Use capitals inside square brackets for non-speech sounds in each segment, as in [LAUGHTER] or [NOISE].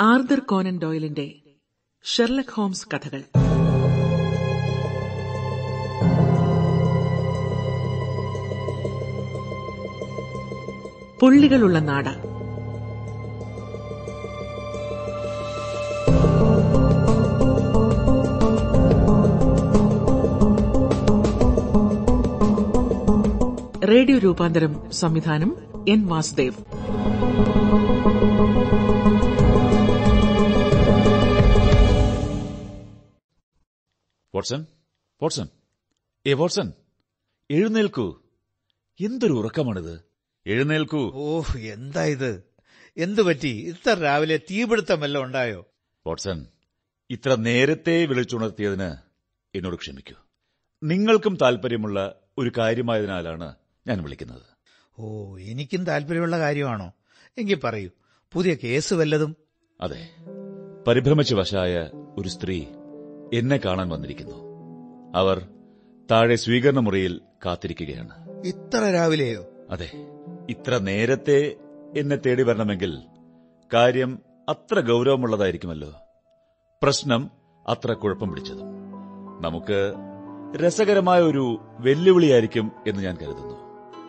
Arthur Conan ഡോയലിന്റെ Sherlock Holmes കഥകൾ. പുള്ളികളുള്ള നാട്. റേഡിയോ രൂപാന്തരം സംവിധാനം എൻ വാസുദേവ്. Watson Watson. ഏ വാട്സൺ എഴുന്നേൽക്കൂ. എന്തൊരു ഉറക്കമാണിത്. എഴുന്നേൽക്കൂ. ഓ എന്താ ഇത്? എന്തു പറ്റി? ഇത്ര രാവിലെ തീപിടുത്തം വല്ല ഉണ്ടായോ? വാട്സൺ ഇത്ര നേരത്തെ വിളിച്ചുണർത്തിയതിന് എന്നോട് ക്ഷമിക്കൂ. നിങ്ങൾക്കും താല്പര്യമുള്ള ഒരു കാര്യമായതിനാലാണ് ഞാൻ വിളിക്കുന്നത്. ഓ എനിക്കും താല്പര്യമുള്ള കാര്യമാണോ? എങ്കിൽ പറയൂ. പുതിയ കേസ് വല്ലതും? അതെ. പരിഭ്രമിച്ചു വശായ ഒരു സ്ത്രീ എന്നെ കാണാൻ വന്നിരിക്കുന്നു. അവർ താഴെ സ്വീകരണ മുറിയിൽ കാത്തിരിക്കുകയാണ്. ഇത്ര രാവിലെയോ? അതെ ഇത്ര നേരത്തെ എന്നെ തേടി വരണമെങ്കിൽ കാര്യം അത്ര ഗൗരവമുള്ളതായിരിക്കുമല്ലോ. പ്രശ്നം അത്ര കുഴപ്പം പിടിച്ചതും. നമുക്ക് രസകരമായ ഒരു വെല്ലുവിളിയായിരിക്കും എന്ന് ഞാൻ കരുതുന്നു.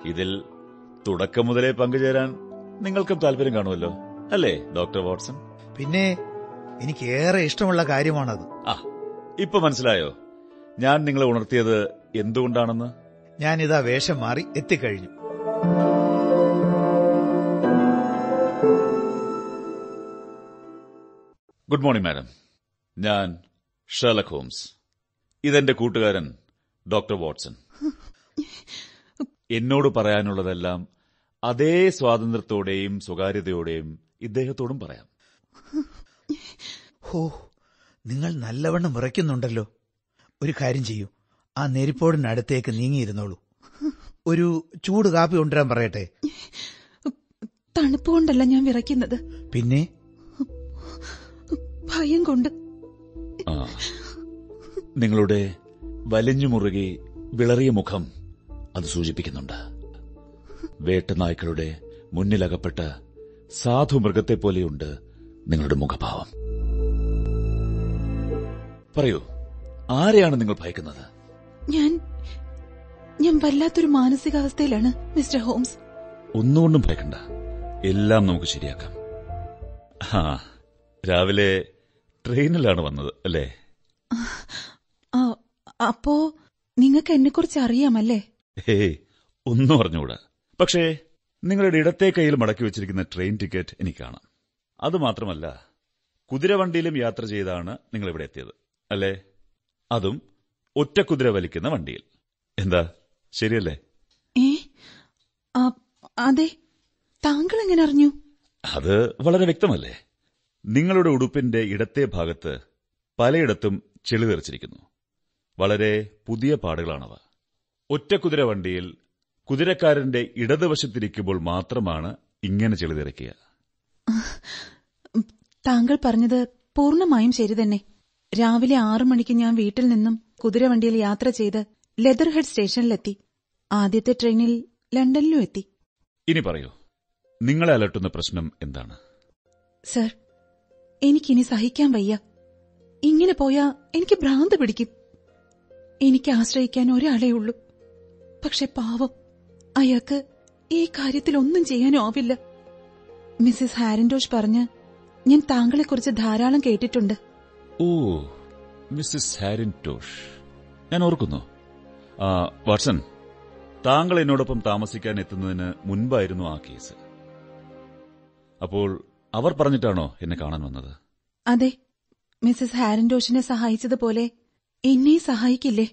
ഇതിൽ തുടക്കം മുതലേ പങ്കുചേരാൻ നിങ്ങൾക്കും താല്പര്യം കാണുമല്ലോ അല്ലേ ഡോക്ടർ വാട്സൺ? പിന്നെ എനിക്ക് ഏറെ ഇഷ്ടമുള്ള കാര്യമാണത്. ആ ഇപ്പൊ മനസ്സിലായോ? ഞാൻ നിങ്ങളെ ഉണർത്തിയത് എന്തുകൊണ്ടാണെന്ന്? ഞാനിതാ വേഷം മാറി എത്തിക്കഴിഞ്ഞു. Good morning madam. ഞാൻ ഷെർലക് ഹോംസ്. ഇതെന്റെ കൂട്ടുകാരൻ ഡോക്ടർ വാട്സൺ. എന്നോട് പറയാനുള്ളതെല്ലാം അതേ സ്വാതന്ത്ര്യത്തോടെയും സ്വകാര്യതയോടെയും ഇദ്ദേഹത്തോടും പറയാം. ഹോ നിങ്ങൾ നല്ലവണ്ണം വിറയ്ക്കുന്നുണ്ടല്ലോ ഒരു കാര്യം ചെയ്യൂ. ആ നെരിപ്പോടിനടുത്തേക്ക് നീങ്ങിയിരുന്നോളൂ. ഒരു ചൂട് കാപ്പി കൊണ്ടുവരാൻ പറയട്ടെ. തണുപ്പ് കൊണ്ടല്ല ഞാൻ വിറയ്ക്കുന്നത്. പിന്നെ? ഭയം കൊണ്ട്. നിങ്ങളുടെ വലഞ്ഞു മുറുകി വിളറിയ മുഖം അത് സൂചിപ്പിക്കുന്നുണ്ട്. വേട്ടനായ്ക്കളുടെ മുന്നിലകപ്പെട്ട സാധു മൃഗത്തെ പോലെയുണ്ട് നിങ്ങളുടെ മുഖഭാവം. പറയൂ ആരെയാണ് നിങ്ങൾ ഭയക്കുന്നത്? ഞാൻ ഞാൻ വല്ലാത്തൊരു മാനസികാവസ്ഥയിലാണ് മിസ്റ്റർ ഹോംസ്. ഒന്നുകൊണ്ടും ഭയക്കണ്ട. എല്ലാം നമുക്ക് ശരിയാക്കാം. ആ രാവിലെ ട്രെയിനിലാണ് വന്നത് അല്ലേ? അപ്പോ നിങ്ങൾക്ക് എന്നെ കുറിച്ച് അറിയാമല്ലേ? ഹേയ് ഒന്നും അറിഞ്ഞുകൂടാ. പക്ഷേ നിങ്ങളുടെ ഇടത്തെ കയ്യിൽ മടക്കി വെച്ചിരിക്കുന്ന ട്രെയിൻ ടിക്കറ്റ് എനിക്ക് കാണാം. അതുമാത്രമല്ല കുതിരവണ്ടിയിലും യാത്ര ചെയ്താണ് നിങ്ങൾ ഇവിടെ എത്തിയത്. അല്ലേ? അതും ഒറ്റ കുതിര വലിക്കുന്ന വണ്ടിയിൽ. എന്താ? ശരിയല്ലേ? അതെ. താങ്കൾ എങ്ങനെ അറിഞ്ഞു? അത് വളരെ വ്യക്തമല്ലേ? നിങ്ങളുടെ ഉടുപ്പിന്റെ ഇടത്തെ ഭാഗത്ത് പലയിടത്തും ചെളി തെറിച്ചിരിക്കുന്നു. വളരെ പുതിയ പാടുകളാണവ. ഒറ്റ കുതിര വണ്ടിയിൽ കുതിരക്കാരന്റെ ഇടതുവശത്തിരിക്കുമ്പോൾ മാത്രമാണ് ഇങ്ങനെ ചെളി താങ്കൾ പറഞ്ഞത് പൂർണമായും ശരി തന്നെ. രാവിലെ ആറു മണിക്ക് ഞാൻ വീട്ടിൽ നിന്നും കുതിരവണ്ടിയിൽ യാത്ര ചെയ്ത് ലെതർഹെഡ് സ്റ്റേഷനിലെത്തി. ആദ്യത്തെ ട്രെയിനിൽ ലണ്ടനിലും എത്തി. ഇനി പറയൂ നിങ്ങളെ അലട്ടുന്ന പ്രശ്നം എന്താണ്? സർ എനിക്കിനി സഹിക്കാൻ വയ്യ. ഇങ്ങനെ പോയാ എനിക്ക് ഭ്രാന്ത് പിടിക്കും. എനിക്ക് ആശ്രയിക്കാൻ ഒരാളേ ഉള്ളൂ. പക്ഷെ പാവം അയാൾക്ക് ഈ കാര്യത്തിൽ ഒന്നും ചെയ്യാനും ആവില്ല. മിസ്സിസ് ഹാരൻഡോഷ് പറഞ്ഞ് ഞാൻ താങ്കളെക്കുറിച്ച് ധാരാളം കേട്ടിട്ടുണ്ട്. ഓ മിസ്സസ് ഹാരിൻ ടോഷ് ഞാൻ ഓർക്കുന്നു. വാട്സൺ താങ്കൾ എന്നോടൊപ്പം താമസിക്കാൻ എത്തുന്നതിന് മുൻപായിരുന്നു ആ കേസ്. അപ്പോൾ അവർ പറഞ്ഞിട്ടാണോ എന്നെ കാണാൻ വന്നത്? അതെ മിസ്സിസ് ഹാരൻഡോഷിനെ സഹായിച്ചതുപോലെ എന്നെ സഹായിക്കില്ലേ?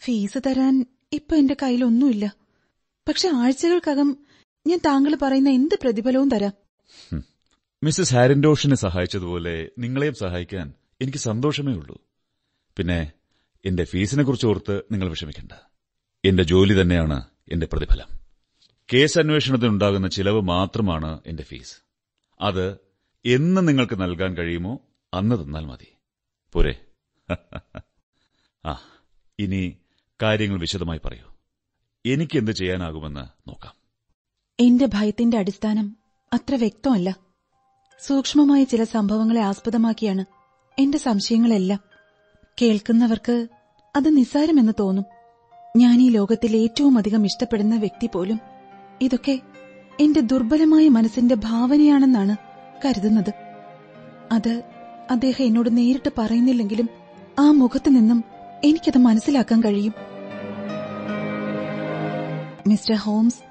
ഫീസ് തരാൻ ഇപ്പൊ എന്റെ കയ്യിലൊന്നുമില്ല. പക്ഷെ ആഴ്ചകൾക്കകം ഞാൻ താങ്കൾ പറയുന്ന എന്ത് പ്രതിഫലവും തരാം? മിസ്സസ് ഹാരൻഡോഷിനെ സഹായിച്ചതുപോലെ നിങ്ങളെയും സഹായിക്കാൻ എനിക്ക് സന്തോഷമേ ഉള്ളൂ. പിന്നെ എന്റെ ഫീസിനെ കുറിച്ച് ഓർത്ത് നിങ്ങൾ വിഷമിക്കേണ്ട. എന്റെ ജോലി തന്നെയാണ് എന്റെ പ്രതിഫലം. കേസ് അന്വേഷണത്തിനുണ്ടാകുന്ന ചിലവ് മാത്രമാണ് എന്റെ ഫീസ്. അത് എന്ന് നിങ്ങൾക്ക് നൽകാൻ കഴിയുമോ അന്ന് തന്നാൽ മതി. പോരെ. ആ ഇനി കാര്യങ്ങൾ വിശദമായി പറയൂ. എനിക്ക് എന്ത് ചെയ്യാനാകുമെന്ന് നോക്കാം. എന്റെ ഭയത്തിന്റെ അടിസ്ഥാനം അത്ര വ്യക്തമല്ല. സൂക്ഷ്മമായ ചില സംഭവങ്ങളെ ആസ്പദമാക്കിയാണ് എന്റെ സംശയങ്ങളെല്ലാം കേൾക്കുന്നവർക്ക് അത് നിസ്സാരമെന്ന് തോന്നും. ഞാൻ ഈ ലോകത്തിൽ ഏറ്റവും അധികം ഇഷ്ടപ്പെടുന്ന വ്യക്തി പോലും ഇതൊക്കെ എന്റെ ദുർബലമായ മനസ്സിന്റെ ഭാവനയാണെന്നാണ് കരുതുന്നത്. അത് അദ്ദേഹം എന്നോട് നേരിട്ട് പറയുന്നില്ലെങ്കിലും ആ മുഖത്തു നിന്നും എനിക്കത് മനസ്സിലാക്കാൻ കഴിയും. മിസ്റ്റർ ഹോംസ്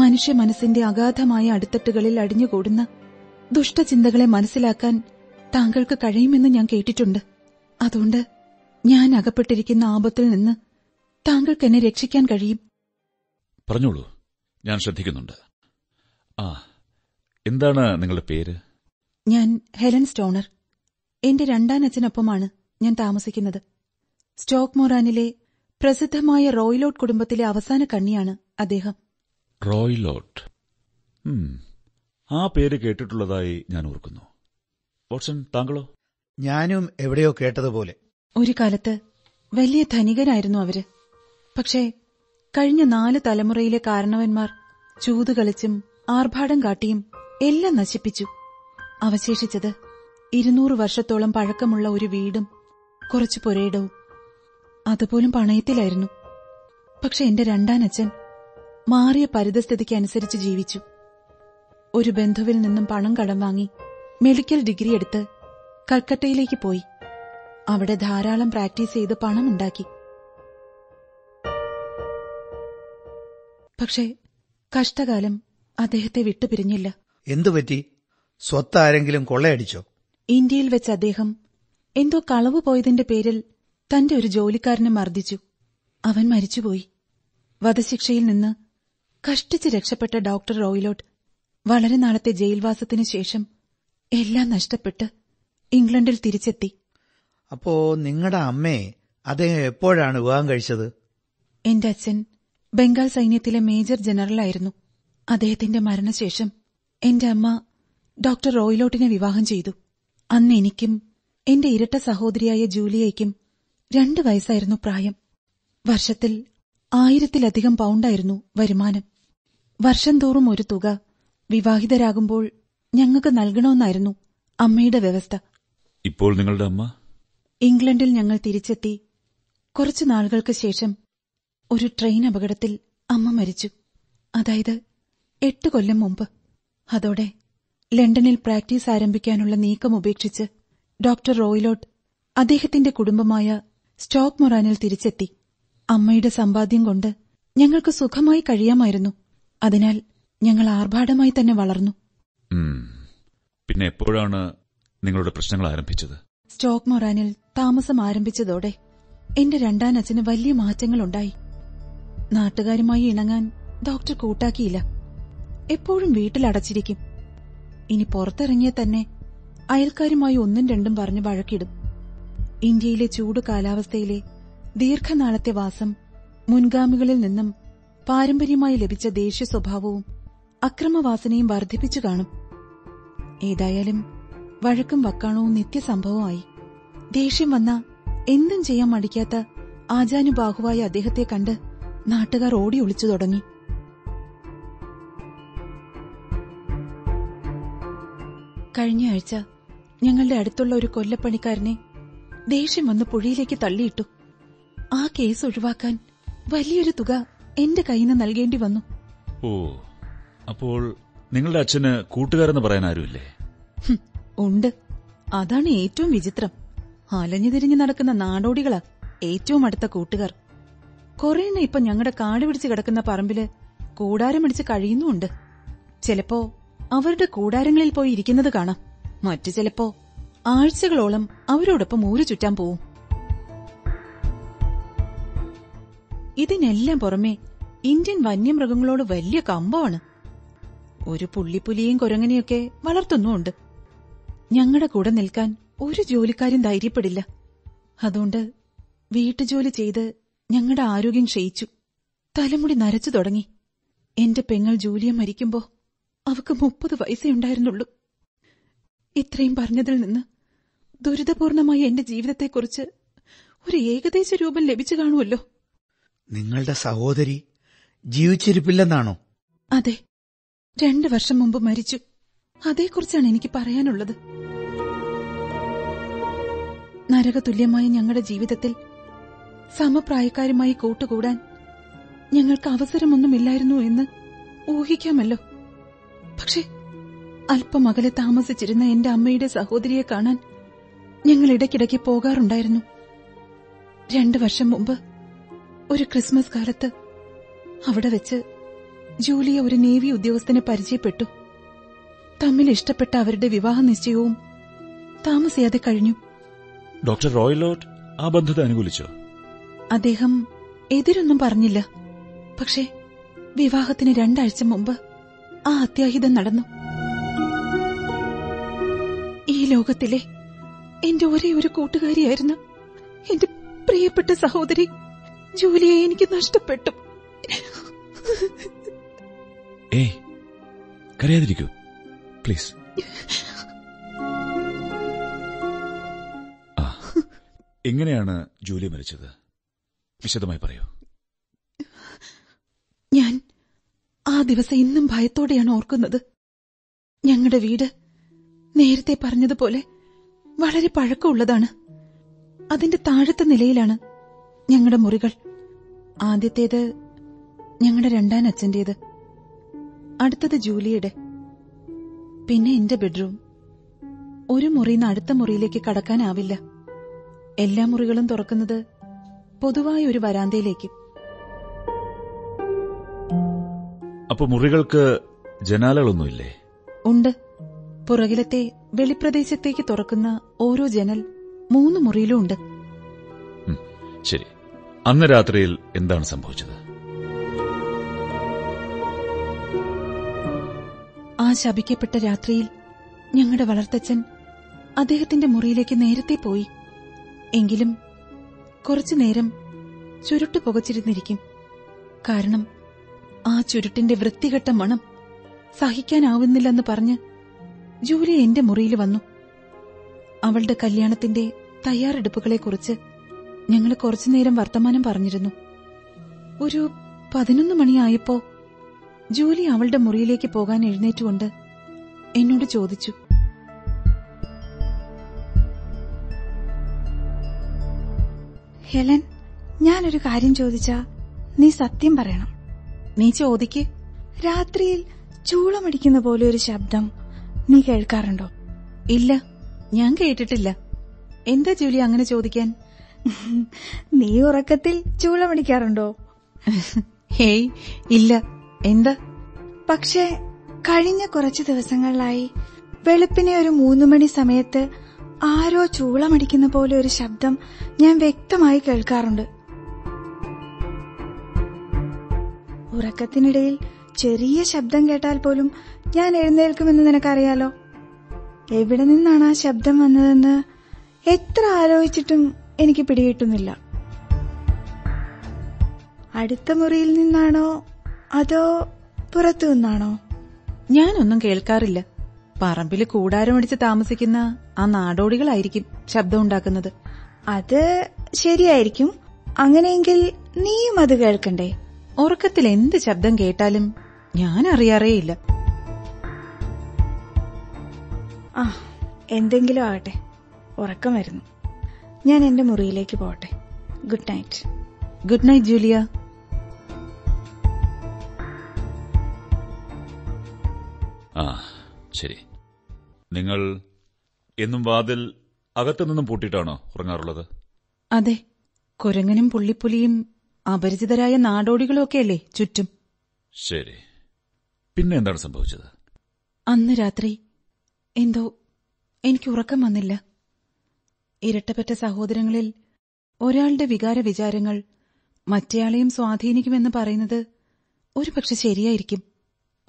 മനുഷ്യ മനസ്സിന്റെ അഗാധമായ അടിത്തട്ടുകളിൽ അടിഞ്ഞുകൂടുന്ന ദുഷ്ടചിന്തകളെ മനസ്സിലാക്കാൻ താങ്കൾക്ക് കഴിയുമെന്ന് ഞാൻ കേട്ടിട്ടുണ്ട്. അതുകൊണ്ട് ഞാൻ അകപ്പെട്ടിരിക്കുന്ന ആപത്തിൽ നിന്ന് താങ്കൾക്ക് എന്നെ രക്ഷിക്കാൻ കഴിയും. പറഞ്ഞോളൂ. ഞാൻ ശ്രദ്ധിക്കുന്നുണ്ട്. ആ എന്താണ് നിങ്ങളുടെ പേര്? ഞാൻ ഹെലൻ സ്റ്റോണർ. എന്റെ രണ്ടാനച്ഛനൊപ്പമാണ് ഞാൻ താമസിക്കുന്നത്. സ്റ്റോക്ക് മൊറാനിലെ പ്രസിദ്ധമായ റോയ്ലോട്ട് കുടുംബത്തിലെ അവസാന കണ്ണിയാണ് അദ്ദേഹം. റോയിലോട്ട്. ആ പേര് കേട്ടിട്ടുള്ളതായി ഞാൻ ഓർക്കുന്നു. വാട്സൺ താങ്കളോ? ഞാനും എവിടെയോ കേട്ടതുപോലെ. ഒരു കാലത്ത് വലിയ ധനികരായിരുന്നു അവർ. പക്ഷേ കഴിഞ്ഞ നാല് തലമുറയിലെ കാരണവന്മാർ ചൂതുകളിച്ചും ആർഭാടം കാട്ടിയും എല്ലാം നശിപ്പിച്ചു. അവശേഷിച്ചത് ഇരുന്നൂറ് വർഷത്തോളം പഴക്കമുള്ള ഒരു വീടും കുറച്ചു പുരയിടവും. അതുപോലും പണയത്തിലായിരുന്നു. പക്ഷെ എന്റെ രണ്ടാനച്ഛൻ മാറിയ പരിതസ്ഥിതിക്ക് അനുസരിച്ച് ജീവിച്ചു. ഒരു ബന്ധുവിൽ നിന്നും പണം കടം വാങ്ങി മെഡിക്കൽ ഡിഗ്രി എടുത്ത് കൽക്കട്ടയിലേക്ക് പോയി. അവിടെ ധാരാളം പ്രാക്ടീസ് ചെയ്ത് പണമുണ്ടാക്കി. പക്ഷേ കഷ്ടകാലം അദ്ദേഹത്തെ വിട്ടുപിരിഞ്ഞില്ല. എന്തുപറ്റി? സ്വത്ത് ആരെങ്കിലും കൊള്ളയടിച്ചോ? ഇന്ത്യയിൽ വെച്ച് അദ്ദേഹം എന്തോ കളവ് പോയതിന്റെ പേരിൽ തന്റെ ഒരു ജോലിക്കാരനെ മർദ്ദിച്ചു. അവൻ മരിച്ചുപോയി. വധശിക്ഷയിൽ നിന്ന് കഷ്ടിച്ച് രക്ഷപ്പെട്ട ഡോക്ടർ റോയിലോട്ട് വളരെ നാളത്തെ ജയിൽവാസത്തിനു ശേഷം എല്ലാം നഷ്ടപ്പെട്ട് ഇംഗ്ലണ്ടിൽ തിരിച്ചെത്തി. അപ്പോ നിങ്ങളുടെ അമ്മേ അദ്ദേഹം എപ്പോഴാണ് വിവാഹം കഴിച്ചത്? എന്റെ അച്ഛൻ ബംഗാൾ സൈന്യത്തിലെ മേജർ ജനറലായിരുന്നു. അദ്ദേഹത്തിന്റെ മരണശേഷം എന്റെ അമ്മ ഡോക്ടർ റോയിലോട്ടിനെ വിവാഹം ചെയ്തു. അന്ന് എനിക്കും എന്റെ ഇരട്ട സഹോദരിയായ ജൂലിയയ്ക്കും രണ്ട് വയസ്സായിരുന്നു പ്രായം. വർഷത്തിൽ ആയിരത്തിലധികം പൗണ്ടായിരുന്നു വരുമാനം. വർഷം തോറും ഒരു തുക വിവാഹിതരാകുമ്പോൾ ഞങ്ങൾക്ക് നൽകണമെന്നായിരുന്നു അമ്മയുടെ വ്യവസ്ഥ. ഇപ്പോൾ നിങ്ങളുടെ അമ്മ? ഇംഗ്ലണ്ടിൽ ഞങ്ങൾ തിരിച്ചെത്തി. കുറച്ചു നാളുകൾക്ക് ശേഷം ഒരു ട്രെയിൻ അപകടത്തിൽ അമ്മ മരിച്ചു. അതായത് എട്ട് കൊല്ലം മുമ്പ്. അതോടെ ലണ്ടനിൽ പ്രാക്ടീസ് ആരംഭിക്കാനുള്ള നീക്കം ഉപേക്ഷിച്ച് ഡോക്ടർ റോയിലോട്ട് അദ്ദേഹത്തിന്റെ കുടുംബമായ സ്റ്റോക്ക് മൊറാനിൽ തിരിച്ചെത്തി. അമ്മയുടെ സമ്പാദ്യം കൊണ്ട് ഞങ്ങൾക്ക് സുഖമായി കഴിയാമായിരുന്നു. അതിനാൽ ഞങ്ങൾ ആർഭാടമായി തന്നെ വളർന്നു. പിന്നെ എപ്പോഴാണ് നിങ്ങളുടെ പ്രശ്നങ്ങൾ ആരംഭിച്ചത്? സ്റ്റോക്ക് മൊറാനിൽ താമസം ആരംഭിച്ചതോടെ എന്റെ രണ്ടാം അച്ഛന് വലിയ മാറ്റങ്ങളുണ്ടായി. നാട്ടുകാരുമായി ഇണങ്ങാൻ ഡോക്ടർ കൂട്ടാക്കിയില്ല. എപ്പോഴും വീട്ടിലടച്ചിരിക്കും ഇനി പുറത്തിറങ്ങിയാൽ തന്നെ അയൽക്കാരുമായി ഒന്നും രണ്ടും പറഞ്ഞു വഴക്കിടും. ഇന്ത്യയിലെ ചൂട് കാലാവസ്ഥയിലെ ദീർഘനാളത്തെ വാസം മുൻഗാമികളിൽ നിന്നും പാരമ്പര്യമായി ലഭിച്ച ദേഷ്യ സ്വഭാവവും അക്രമവാസനയും വർദ്ധിപ്പിച്ചു കാണും. ഏതായാലും വഴക്കും വക്കാണവും നിത്യസംഭവമായി. ദേഷ്യം വന്ന എന്തും ചെയ്യാൻ മടിക്കാത്ത ആചാനുബാഹുവായ അദ്ദേഹത്തെ കണ്ട് നാട്ടുകാർ ഓടി ഒളിച്ചു തുടങ്ങി. കഴിഞ്ഞ ആഴ്ച ഞങ്ങളുടെ അടുത്തുള്ള ഒരു കൊല്ലപ്പണിക്കാരനെ ദേഷ്യം വന്ന് പുഴയിലേക്ക് തള്ളിയിട്ടു. ആ കേസ് ഒഴിവാക്കാൻ വലിയൊരു തുക എന്റെ കയ്യിൽ നിന്ന് നൽകേണ്ടി വന്നു. ഓ അപ്പോൾ നിങ്ങളുടെ അച്ഛന് കൂട്ടുകാരെന്ന് പറയാൻ ആരുമില്ലേ? ഉണ്ട്. അതാണ് ഏറ്റവും വിചിത്രം. അലഞ്ഞു തിരിഞ്ഞു നടക്കുന്ന നാടോടികളാ ഏറ്റവും അടുത്ത കൂട്ടുകാർ. കുറേണ്ണ ഇപ്പൊ ഞങ്ങളുടെ കാട് പിടിച്ച് കിടക്കുന്ന പറമ്പിൽ കൂടാരം പിടിച്ച് ചിലപ്പോ അവരുടെ കൂടാരങ്ങളിൽ പോയി ഇരിക്കുന്നത് കാണാം. മറ്റു ചിലപ്പോ ആഴ്ചകളോളം അവരോടൊപ്പം ഊരു ചുറ്റാൻ പോവും. ഇതിനെല്ലാം പുറമെ ഇന്ത്യൻ വന്യമൃഗങ്ങളോട് വലിയ കമ്പമാണ്. ഒരു പുള്ളിപ്പുലിയും കുരങ്ങനെയൊക്കെ വളർത്തുന്നുമുണ്ട്. ഞങ്ങളുടെ കൂടെ നിൽക്കാൻ ഒരു ജോലിക്കാരും ധൈര്യപ്പെടില്ല. അതുകൊണ്ട് വീട്ടുജോലി ചെയ്ത് ഞങ്ങളുടെ ആരോഗ്യം ക്ഷയിച്ചു. തലമുടി നരച്ചു തുടങ്ങി. എന്റെ പെങ്ങൾ ജൂലിയ മരിക്കുമ്പോ അവക്ക് മുപ്പത് വയസ്സേ ഉണ്ടായിരുന്നുള്ളൂ. ഇത്രയും പറഞ്ഞതിൽ നിന്ന് ദുരിതപൂർണമായ എന്റെ ജീവിതത്തെക്കുറിച്ച് ഒരു ഏകദേശ രൂപം ലഭിച്ചു കാണുമല്ലോ. നിങ്ങളുടെ സഹോദരി ജീവിച്ചിരിപ്പില്ലെന്നാണോ? അതെ. രണ്ടു വർഷം മുമ്പ് മരിച്ചു. അതേക്കുറിച്ചാണ് എനിക്ക് പറയാനുള്ളത്. നരകതുല്യമായ ഞങ്ങളുടെ ജീവിതത്തിൽ സമപ്രായക്കാരുമായി കൂട്ടുകൂടാൻ ഞങ്ങൾക്ക് അവസരമൊന്നുമില്ലായിരുന്നു എന്ന് ഊഹിക്കാമല്ലോ. പക്ഷേ അല്പം അകലെ താമസിച്ചിരുന്ന എന്റെ അമ്മയുടെ സഹോദരിയെ കാണാൻ ഞങ്ങൾ ഇടയ്ക്കിടയ്ക്ക് പോകാറുണ്ടായിരുന്നു. രണ്ടു വർഷം മുമ്പ് ഒരു ക്രിസ്മസ് കാലത്ത് അവിടെ വെച്ച് ജൂലിയ ഒരു നേവി ഉദ്യോഗസ്ഥനെ പരിചയപ്പെട്ടു. തമ്മിൽ ഇഷ്ടപ്പെട്ട അവരുടെ വിവാഹ നിശ്ചയവും താമസിയാതെ കഴിഞ്ഞു. ഡോക്ടർ റോയലോട്ട് ആ ബന്ധത്തെ അനുകൂലിച്ചോ? അദ്ദേഹം എതിരൊന്നും പറഞ്ഞില്ല. പക്ഷേ വിവാഹത്തിന് രണ്ടാഴ്ച മുമ്പ് ആ അത്യാഹിതം നടന്നു. ഈ ലോകത്തിലെ എന്റെ ഒരേ ഒരു കൂട്ടുകാരിയായിരുന്നു എന്റെ പ്രിയപ്പെട്ട സഹോദരി. ജൂലിയെ എനിക്ക് നഷ്ടപ്പെട്ടു. ഏയ് കരയാതിരിക്കൂ. പ്ലീസ്. എങ്ങനെയാണ് ജൂലി മരിച്ചത്? വിശദമായി പറയൂ. ഞാൻ ആ ദിവസം ഇന്നും ഭയത്തോടെയാണ് ഓർക്കുന്നത്. ഞങ്ങളുടെ വീട് നേരത്തെ പറഞ്ഞതുപോലെ വളരെ പഴക്കമുള്ളതാണ്. അതിന്റെ താഴത്തെ നിലയിലാണ് ഞങ്ങളുടെ മുറികൾ. ആദ്യത്തേത് ഞങ്ങളുടെ രണ്ടാം അച്ഛന്റേത് അടുത്തത് ജൂലിയുടെ. പിന്നെ എന്റെ ബെഡ്റൂം. ഒരു മുറിന്ന് അടുത്ത മുറിയിലേക്ക് കടക്കാനാവില്ല. എല്ലാ മുറികളും തുറക്കുന്നത് പൊതുവായ ഒരു വരാന്തയിലേക്ക്. അപ്പൊ മുറികൾക്ക് ജനാലകളൊന്നുമില്ലേ? ഉണ്ട്. പുറകിലത്തെ വെളിപ്രദേശത്തേക്ക് തുറക്കുന്ന ഓരോ ജനൽ മൂന്ന് മുറിയിലും ഉണ്ട്. ശരി. അന്ന് രാത്രിയിൽ എന്താണ് സംഭവിച്ചത്? ശപിക്കപ്പെട്ട രാത്രിയിൽ ഞങ്ങളുടെ വളർത്തച്ഛൻ അദ്ദേഹത്തിന്റെ മുറിയിലേക്ക് നേരത്തെ പോയി. എങ്കിലും കുറച്ചു നേരം ചുരുട്ട് പുകച്ചിരുന്നിരിക്കും. കാരണം ആ ചുരുട്ടിന്റെ വൃത്തികെട്ട മണം സഹിക്കാനാവുന്നില്ലെന്ന് പറഞ്ഞ് ജൂലി എന്റെ മുറിയിൽ വന്നു. അവളുടെ കല്യാണത്തിന്റെ തയ്യാറെടുപ്പുകളെക്കുറിച്ച് ഞങ്ങൾ കുറച്ചുനേരം വർത്തമാനം പറഞ്ഞിരുന്നു. ഒരു പതിനൊന്ന് മണിയായപ്പോ ജൂലി അവളുടെ മുറിയിലേക്ക് പോകാൻ എഴുന്നേറ്റുകൊണ്ട് എന്നോട് ചോദിച്ചു. ഹെലൻ ഞാനൊരു കാര്യം ചോദിച്ചാ നീ സത്യം പറയണം. നീ ചോദിക്ക്. രാത്രിയിൽ ചൂളമടിക്കുന്ന പോലെ ഒരു ശബ്ദം നീ കേൾക്കാറുണ്ടോ? ഇല്ല ഞാൻ കേട്ടിട്ടില്ല. എന്താ ജൂലി അങ്ങനെ ചോദിക്കാൻ? നീ ഉറക്കത്തിൽ ചൂളമടിക്കാറുണ്ടോ? ഹേയ് ഇല്ല. എന്താ? പക്ഷേ കഴിഞ്ഞ കുറച്ച് ദിവസങ്ങളിലായി വെളുപ്പിനെ ഒരു മൂന്നു മണി സമയത്ത് ആരോ ചൂളമടിക്കുന്ന പോലെ ഒരു ശബ്ദം ഞാൻ വ്യക്തമായി കേൾക്കാറുണ്ട്. ഉറക്കത്തിനിടയിൽ ചെറിയ ശബ്ദം കേട്ടാൽ പോലും ഞാൻ എഴുന്നേൽക്കുമെന്ന് നിനക്കറിയാലോ? എവിടെ നിന്നാണ് ആ ശബ്ദം വന്നതെന്ന് എത്ര ആലോചിച്ചിട്ടും എനിക്ക് പിടികിട്ടുന്നില്ല. അടുത്ത മുറിയിൽ നിന്നാണോ അതോ പുറത്തു നിന്നാണോ? ഞാനൊന്നും കേൾക്കാറില്ല. പറമ്പിൽ കൂടാരമടിച്ച് താമസിക്കുന്ന ആ നാടോടികളായിരിക്കും ശബ്ദം ഉണ്ടാക്കുന്നത്. അത് ശരിയായിരിക്കും. അങ്ങനെയെങ്കിൽ നീയും അത് കേൾക്കണ്ടേ? ഉറക്കത്തിൽ എന്ത് ശബ്ദം കേട്ടാലും ഞാൻ അറിയാറേയില്ല ആ എന്തെങ്കിലും ആകട്ടെ. ഉറക്കം വരുന്നു. ഞാൻ എന്റെ മുറിയിലേക്ക് പോകട്ടെ. Good night. Good night Julia. ആ ശരി. നിങ്ങൾ എന്നും വാതിൽ അകത്തുനിന്നും പൂട്ടിയിട്ടാണോ ഉറങ്ങാറുള്ളത്? അതെ കുരങ്ങനും പുള്ളിപ്പുലിയും അപരിചിതരായ നാടോടികളൊക്കെ അല്ലേ ചുറ്റും. ശരി. പിന്നെ എന്താണ് സംഭവിച്ചത്? അന്ന് രാത്രി എന്തോ എനിക്ക് ഉറക്കം വന്നില്ല. ഇരട്ടപ്പെട്ട സഹോദരങ്ങളിൽ ഒരാളുടെ വികാര വിചാരങ്ങൾ മറ്റേയാളെയും സ്വാധീനിക്കുമെന്ന് പറയുന്നത് ഒരുപക്ഷെ ശരിയായിരിക്കും.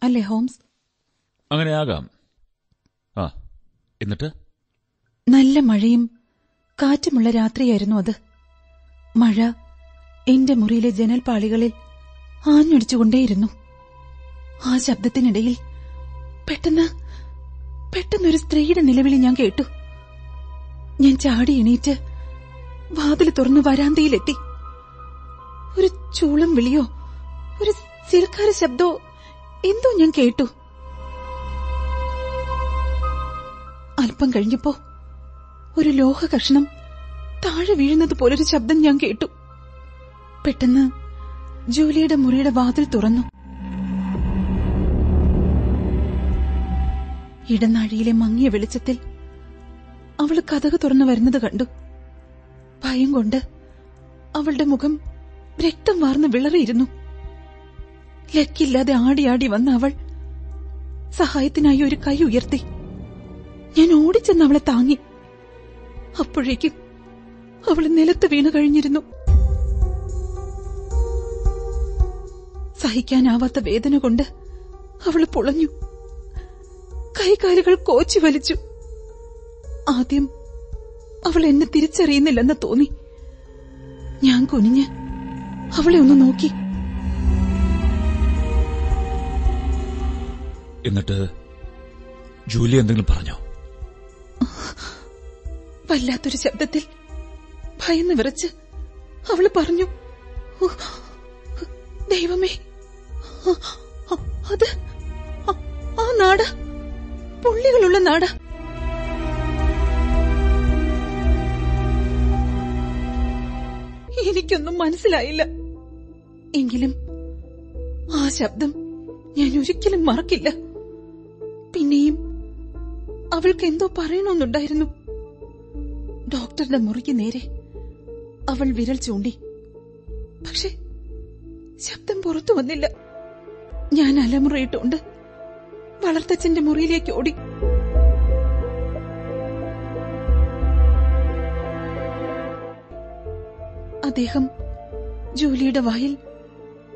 അല്ലേ ഹോംസ്? അങ്ങനെ ആകാം ആ എന്നിട്ട്? നല്ല മഴയും കാറ്റുമുള്ള രാത്രിയായിരുന്നു അത്. മഴ എന്റെ മുറിയിലെ ജനൽപാളികളിൽ ആഞ്ഞടിച്ചുകൊണ്ടേയിരുന്നു. ആ ശബ്ദത്തിനിടയിൽ പെട്ടെന്ന് പെട്ടെന്നൊരു സ്ത്രീയുടെ നിലവിളി ഞാൻ കേട്ടു. ഞാൻ ചാടി എണീറ്റ് വാതിൽ തുറന്ന് വരാന്തയിലെത്തി. ഒരു ചൂളം വിളിയോ ഒരു സിൽക്കാര ശബ്ദോ എന്തോ ഞാൻ കേട്ടു. അല്പം കഴിഞ്ഞപ്പോ ഒരു ലോഹ കഷ്ണം താഴെ വീഴുന്നത് പോലൊരു ശബ്ദം ഞാൻ കേട്ടു. പെട്ടെന്ന് ജൂലിയുടെ മുറിയുടെ വാതിൽ തുറന്നു. ഇടനാഴിയിലെ മങ്ങിയ വെളിച്ചത്തിൽ അവൾ കഥക തുറന്നു വരുന്നത് കണ്ടു. ഭയം കൊണ്ട് അവളുടെ മുഖം രക്തം വാർന്ന് വിളറിയിരുന്നു. ലക്കില്ലാതെ ആടിയാടി വന്ന അവൾ സഹായത്തിനായി ഒരു കൈ ഉയർത്തി. ഞാൻ ഓടിച്ചെന്ന് അവളെ താങ്ങി. അപ്പോഴേക്കും അവൾ നിലത്ത് വീണു കഴിഞ്ഞിരുന്നു. സഹിക്കാനാവാത്ത വേദന കൊണ്ട് അവൾ പൊളഞ്ഞു. കൈകാലുകൾ കോച്ചി വലിച്ചു. ആദ്യം അവൾ എന്നെ തിരിച്ചറിയുന്നില്ലെന്ന് തോന്നി. ഞാൻ കുനിഞ്ഞ് അവളെ ഒന്ന് നോക്കി. എന്നിട്ട് ജൂലി എന്തെങ്കിലും പറഞ്ഞോ? വല്ലാത്തൊരു ശബ്ദത്തിൽ ഭയന്ന് വിറച്ച് അവൾ പറഞ്ഞു ദൈവമേ അത് ആ നാട പുള്ളികളുള്ള നാട. എനിക്കൊന്നും മനസ്സിലായില്ല. എങ്കിലും ആ ശബ്ദം ഞാൻ ഒരിക്കലും മറക്കില്ല. പിന്നെയും അവൾക്ക് എന്തോ പറയണമെന്നുണ്ടായിരുന്നു. ഡോക്ടറുടെ മുറിക്ക് നേരെ. അവൾ വിരൽ ചൂണ്ടി. പക്ഷെ ശബ്ദം പുറത്തു വന്നില്ല. ഞാൻ അലമുറയിട്ടുകൊണ്ട് വളർത്തച്ഛന്റെ മുറിയിലേക്ക് ഓടി. അദ്ദേഹം ജൂലിയുടെ വായിൽ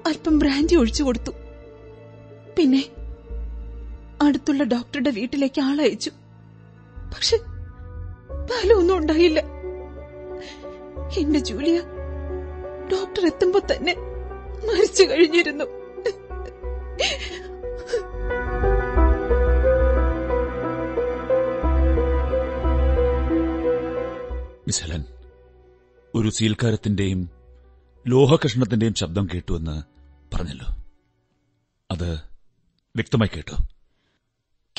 അല്പം ബ്രാൻഡി ഒഴിച്ചു കൊടുത്തു. പിന്നെ അടുത്തുള്ള ഡോക്ടറുടെ വീട്ടിലേക്ക് ആളയച്ചു. പക്ഷെ ഫലമൊന്നും ഉണ്ടായില്ല. എന്റെ ജൂലിയ ഡോക്ടർ എത്തുമ്പോ തന്നെ മരിച്ചു കഴിഞ്ഞിരുന്നു. മിസ് ഹെലൻ ഒരു സീൽക്കാരത്തിന്റെയും ലോഹകഷ്ണത്തിന്റെയും ശബ്ദം കേട്ടുവെന്ന് പറഞ്ഞല്ലോ. അത് വ്യക്തമായി കേട്ടോ?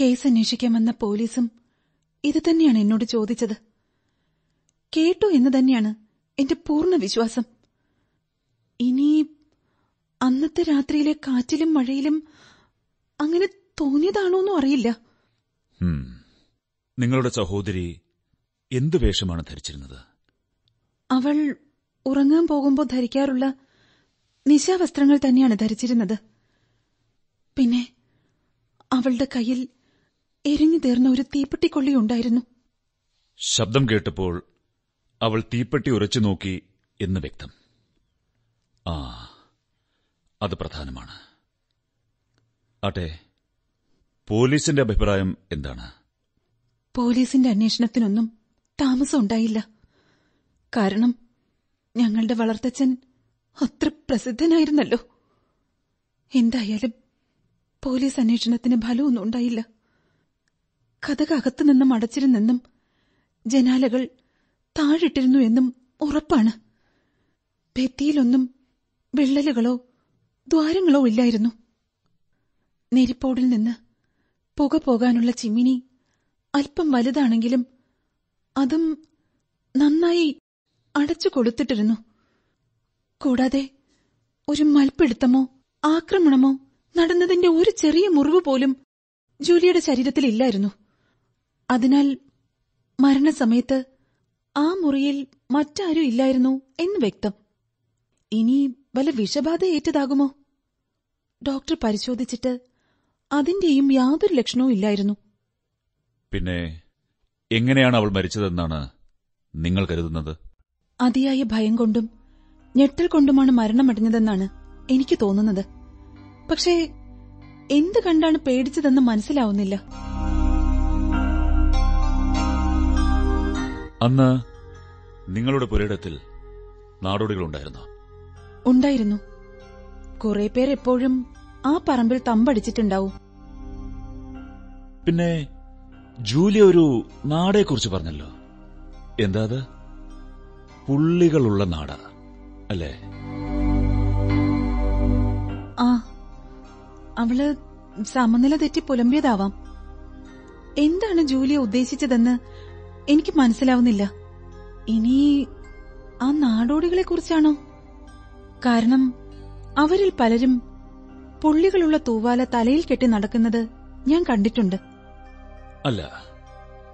കേസ് അന്വേഷിക്കാൻ വന്ന പോലീസും ഇത് തന്നെയാണ് എന്നോട് ചോദിച്ചത്. കേട്ടു എന്ന് തന്നെയാണ് എന്റെ പൂർണ വിശ്വാസം. ഇനി അന്നത്തെ രാത്രിയിലെ കാറ്റിലും മഴയിലും അങ്ങനെ തോന്നിയതാണോന്നും അറിയില്ല. നിങ്ങളുടെ സഹോദരി എന്ത് വേഷമാണ് ധരിച്ചിരുന്നത്? അവൾ ഉറങ്ങാൻ പോകുമ്പോൾ ധരിക്കാറുള്ള നിശാവസ്ത്രങ്ങൾ തന്നെയാണ് ധരിച്ചിരുന്നത്. പിന്നെ അവളുടെ കയ്യിൽ എരിഞ്ഞു തീർന്ന ഒരു തീപ്പെട്ടിക്കൊള്ളി ഉണ്ടായിരുന്നു. ശബ്ദം കേട്ടപ്പോൾ അവൾ തീപ്പെട്ടി ഉരച്ചു നോക്കി എന്ന് വ്യക്തം. ആ അത് പ്രധാനമാണ്. അട്ടെ പോലീസിന്റെ അഭിപ്രായം എന്താണ്? പോലീസിന്റെ അന്വേഷണത്തിനൊന്നും താമസം ഉണ്ടായില്ല. കാരണം ഞങ്ങളുടെ വളർത്തച്ഛൻ അത്ര പ്രസിദ്ധനായിരുന്നല്ലോ. എന്തായാലും പോലീസ് അന്വേഷണത്തിന് ഫലമൊന്നും ഉണ്ടായില്ല. കഥകകത്തു നിന്നും അടച്ചിരുന്നെന്നും ജനാലകൾ താഴിട്ടിരുന്നു എന്നും ഉറപ്പാണ്. ഭിത്തിയിലൊന്നും വിള്ളലുകളോ ദ്വാരങ്ങളോ ഇല്ലായിരുന്നു. നെരിപ്പോടിൽ നിന്ന് പുക പോകാനുള്ള ചിമ്മിനി അല്പം വലുതാണെങ്കിലും അതും നന്നായി അടച്ചു കൊടുത്തിട്ടിരുന്നു. കൂടാതെ ഒരു മൽപ്പിടുത്തമോ ആക്രമണമോ നടന്നതിന്റെ ഒരു ചെറിയ മുറിവ് പോലും ജൂലിയുടെ ശരീരത്തിൽ ഇല്ലായിരുന്നു. അതിനാൽ മരണസമയത്ത് ആ മുറിയിൽ മറ്റാരും ഇല്ലായിരുന്നു എന്ന് വ്യക്തം. ഇനി വല്ല വിഷബാധ ഏറ്റതാകുമോ? ഡോക്ടർ പരിശോധിച്ചിട്ട് അതിന്റെയും യാതൊരു ലക്ഷണവും ഇല്ലായിരുന്നു. പിന്നെ എങ്ങനെയാണ് അവൾ മരിച്ചതെന്നാണ് നിങ്ങൾ കരുതുന്നത്? അതിയായ ഭയം കൊണ്ടും ഞെട്ടൽ കൊണ്ടുമാണ് മരണമടഞ്ഞതെന്നാണ് എനിക്ക് തോന്നുന്നത്. പക്ഷേ എന്ത് കണ്ടാണ് പേടിച്ചതെന്ന് മനസ്സിലാവുന്നില്ല. അന്ന് നിങ്ങളുടെ പുരയിടത്തിൽ നാടോടികളുണ്ടായിരുന്നു? ഉണ്ടായിരുന്നു. കുറെ പേർ എപ്പോഴും ആ പറമ്പിൽ തമ്പടിച്ചിട്ടുണ്ടാവും. പിന്നെ ജൂലിയ ഒരു നാടേക്കുറിച്ച് പറഞ്ഞല്ലോ. എന്താ അത്? പുള്ളികളുള്ള നാട അല്ലേ? ആ അവൾ സമനില തെറ്റി പുലമ്പിയതാവാം. എന്താണ് ജൂലിയ ഉദ്ദേശിച്ചതെന്ന് എനിക്ക് മനസ്സിലാവുന്നില്ല. ഇനി ആ നാടോടികളെ കുറിച്ചാണോ കാരണം അവരിൽ പലരും പുള്ളികളുള്ള തൂവാല തലയിൽ കെട്ടി നടക്കുന്നത് ഞാൻ കണ്ടിട്ടുണ്ട്. അല്ല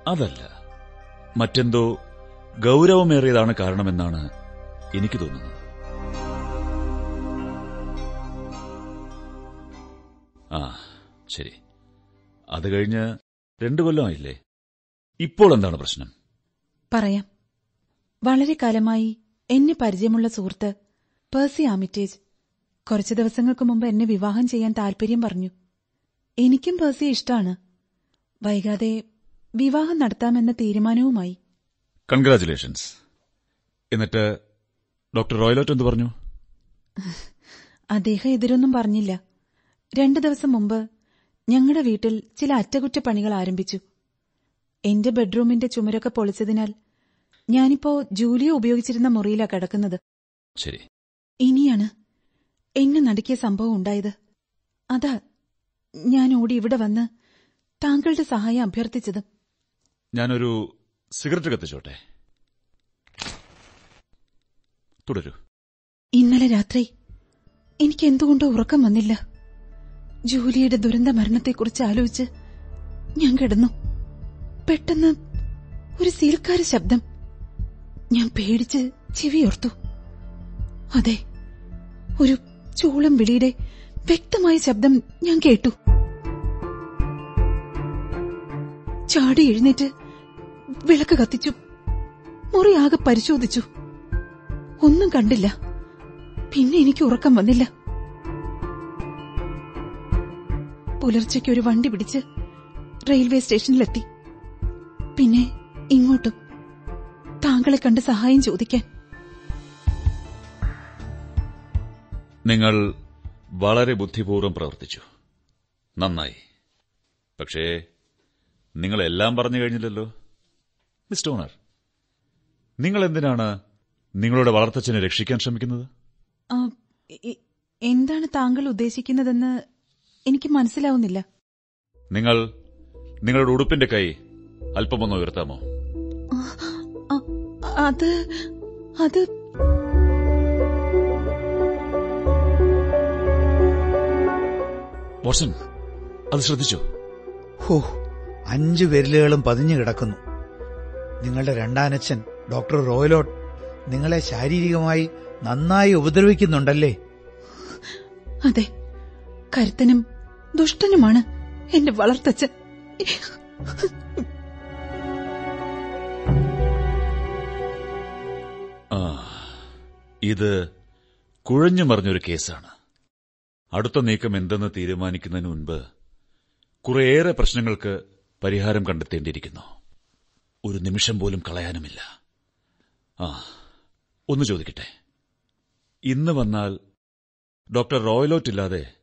അതല്ല. മറ്റെന്തോ ഗൗരവമേറിയതാണ് കാരണമെന്നാണ് എനിക്ക് തോന്നുന്നത്. ആ ശരി. അത് കഴിഞ്ഞ് രണ്ടു കൊല്ലമായില്ലേ ഇപ്പോൾ എന്താണ് പ്രശ്നം? പറയാം. വളരെ കാലമായി എന്നെ പരിചയമുള്ള സുഹൃത്ത് പേഴ്സി ആമിറ്റേജ് കുറച്ചു ദിവസങ്ങൾക്ക് മുമ്പ് എന്നെ വിവാഹം ചെയ്യാൻ താൽപര്യം പറഞ്ഞു. എനിക്കും പേഴ്സിയെ ഇഷ്ടമാണ്. വൈകാതെ വിവാഹം നടത്താമെന്ന തീരുമാനവുമായി. കൺഗ്രാചുലേഷൻസ്. എന്നിട്ട് ഡോക്ടർ റോയലോറ്റ് എന്ത് പറഞ്ഞു? അദ്ദേഹം എതിരൊന്നും പറഞ്ഞില്ല. രണ്ടു ദിവസം മുമ്പ് ഞങ്ങളുടെ വീട്ടിൽ ചില അറ്റകുറ്റപ്പണികൾ ആരംഭിച്ചു. എന്റെ ബെഡ്റൂമിന്റെ ചുമരൊക്കെ പൊളിച്ചതിനാൽ ഞാനിപ്പോ ജൂലിയ ഉപയോഗിച്ചിരുന്ന മുറിയിലാ കിടക്കുന്നത്. ശരി. ഇനിയാണ് എന്നെ നടുക്കിയ സംഭവം ഉണ്ടായത്. അതാ ഞാൻ ഓടി ഇവിടെ വന്ന് താങ്കളുടെ സഹായം അഭ്യർത്ഥിച്ചത്. ഞാനൊരു സിഗരറ്റ് കത്തിച്ചോട്ടെ. തുടരൂ. ഇന്നലെ രാത്രി എനിക്ക് എന്തുകൊണ്ടോ ഉറക്കം വന്നില്ല. ജൂലിയുടെ ദുരന്ത മരണത്തെക്കുറിച്ച് ആലോചിച്ച് ഞാൻ കിടന്നു. പെട്ടെന്ന് ഒരു സീൽക്കാര ശബ്ദം. ഞാൻ പേടിച്ച് ചെവിയോർത്തു. അതെ ഒരു ചൂളം വിളിയുടെ വ്യക്തമായ ശബ്ദം ഞാൻ കേട്ടു. ചാടി എഴുന്നേറ്റ് വിളക്ക് കത്തിച്ചു. മുറിയാകെ പരിശോധിച്ചു. ഒന്നും കണ്ടില്ല. പിന്നെ എനിക്ക് ഉറക്കം വന്നില്ല. പുലർച്ചയ്ക്ക് ഒരു വണ്ടി പിടിച്ച് റെയിൽവേ സ്റ്റേഷനിലെത്തി. പിന്നെ ഇങ്ങോട്ടും താങ്കളെ കണ്ട് സഹായം ചോദിക്കാൻ. നിങ്ങൾ വളരെ ബുദ്ധിപൂർവം പ്രവർത്തിച്ചു. നന്നായി. പക്ഷേ നിങ്ങൾ എല്ലാം പറഞ്ഞു കഴിഞ്ഞില്ലല്ലോ? മിസ്റ്റർ ഓണർ നിങ്ങൾ എന്തിനാണ് നിങ്ങളുടെ വളർത്തച്ഛനെ രക്ഷിക്കാൻ ശ്രമിക്കുന്നത്? എന്താണ് താങ്കൾ ഉദ്ദേശിക്കുന്നതെന്ന് എനിക്ക് മനസ്സിലാവുന്നില്ല. നിങ്ങൾ നിങ്ങളുടെ ഉടുപ്പിന്റെ കൈ അല്പമൊന്ന് ഉയർത്താമോ? അത് അത് വാട്സൺ അത് ശ്രദ്ധിച്ചോ. ഹോ അഞ്ച് വിരലുകളും പതിഞ്ഞു കിടക്കുന്നു. നിങ്ങളുടെ രണ്ടാനച്ഛൻ ഡോക്ടർ റോയലോട്ട് നിങ്ങളെ ശാരീരികമായി നന്നായി ഉപദ്രവിക്കുന്നുണ്ടല്ലേ? അതെ കരുത്തനും ദുഷ്ടനുമാണ് എന്റെ വളർത്തച്ഛൻ. ഇത് കുഴഞ്ഞു മറിഞ്ഞൊരു കേസാണ്. അടുത്ത നീക്കം എന്തെന്ന് തീരുമാനിക്കുന്നതിന് മുൻപ് കുറേയേറെ പ്രശ്നങ്ങൾക്ക് പരിഹാരം കണ്ടെത്തേണ്ടിയിരിക്കുന്നു. ഒരു നിമിഷം പോലും കളയാനുമില്ല. ആ ഒന്ന് ചോദിക്കട്ടെ. ഇന്ന് വന്നാൽ ഡോക്ടർ റോയലോട്ട് ഇല്ലാതെ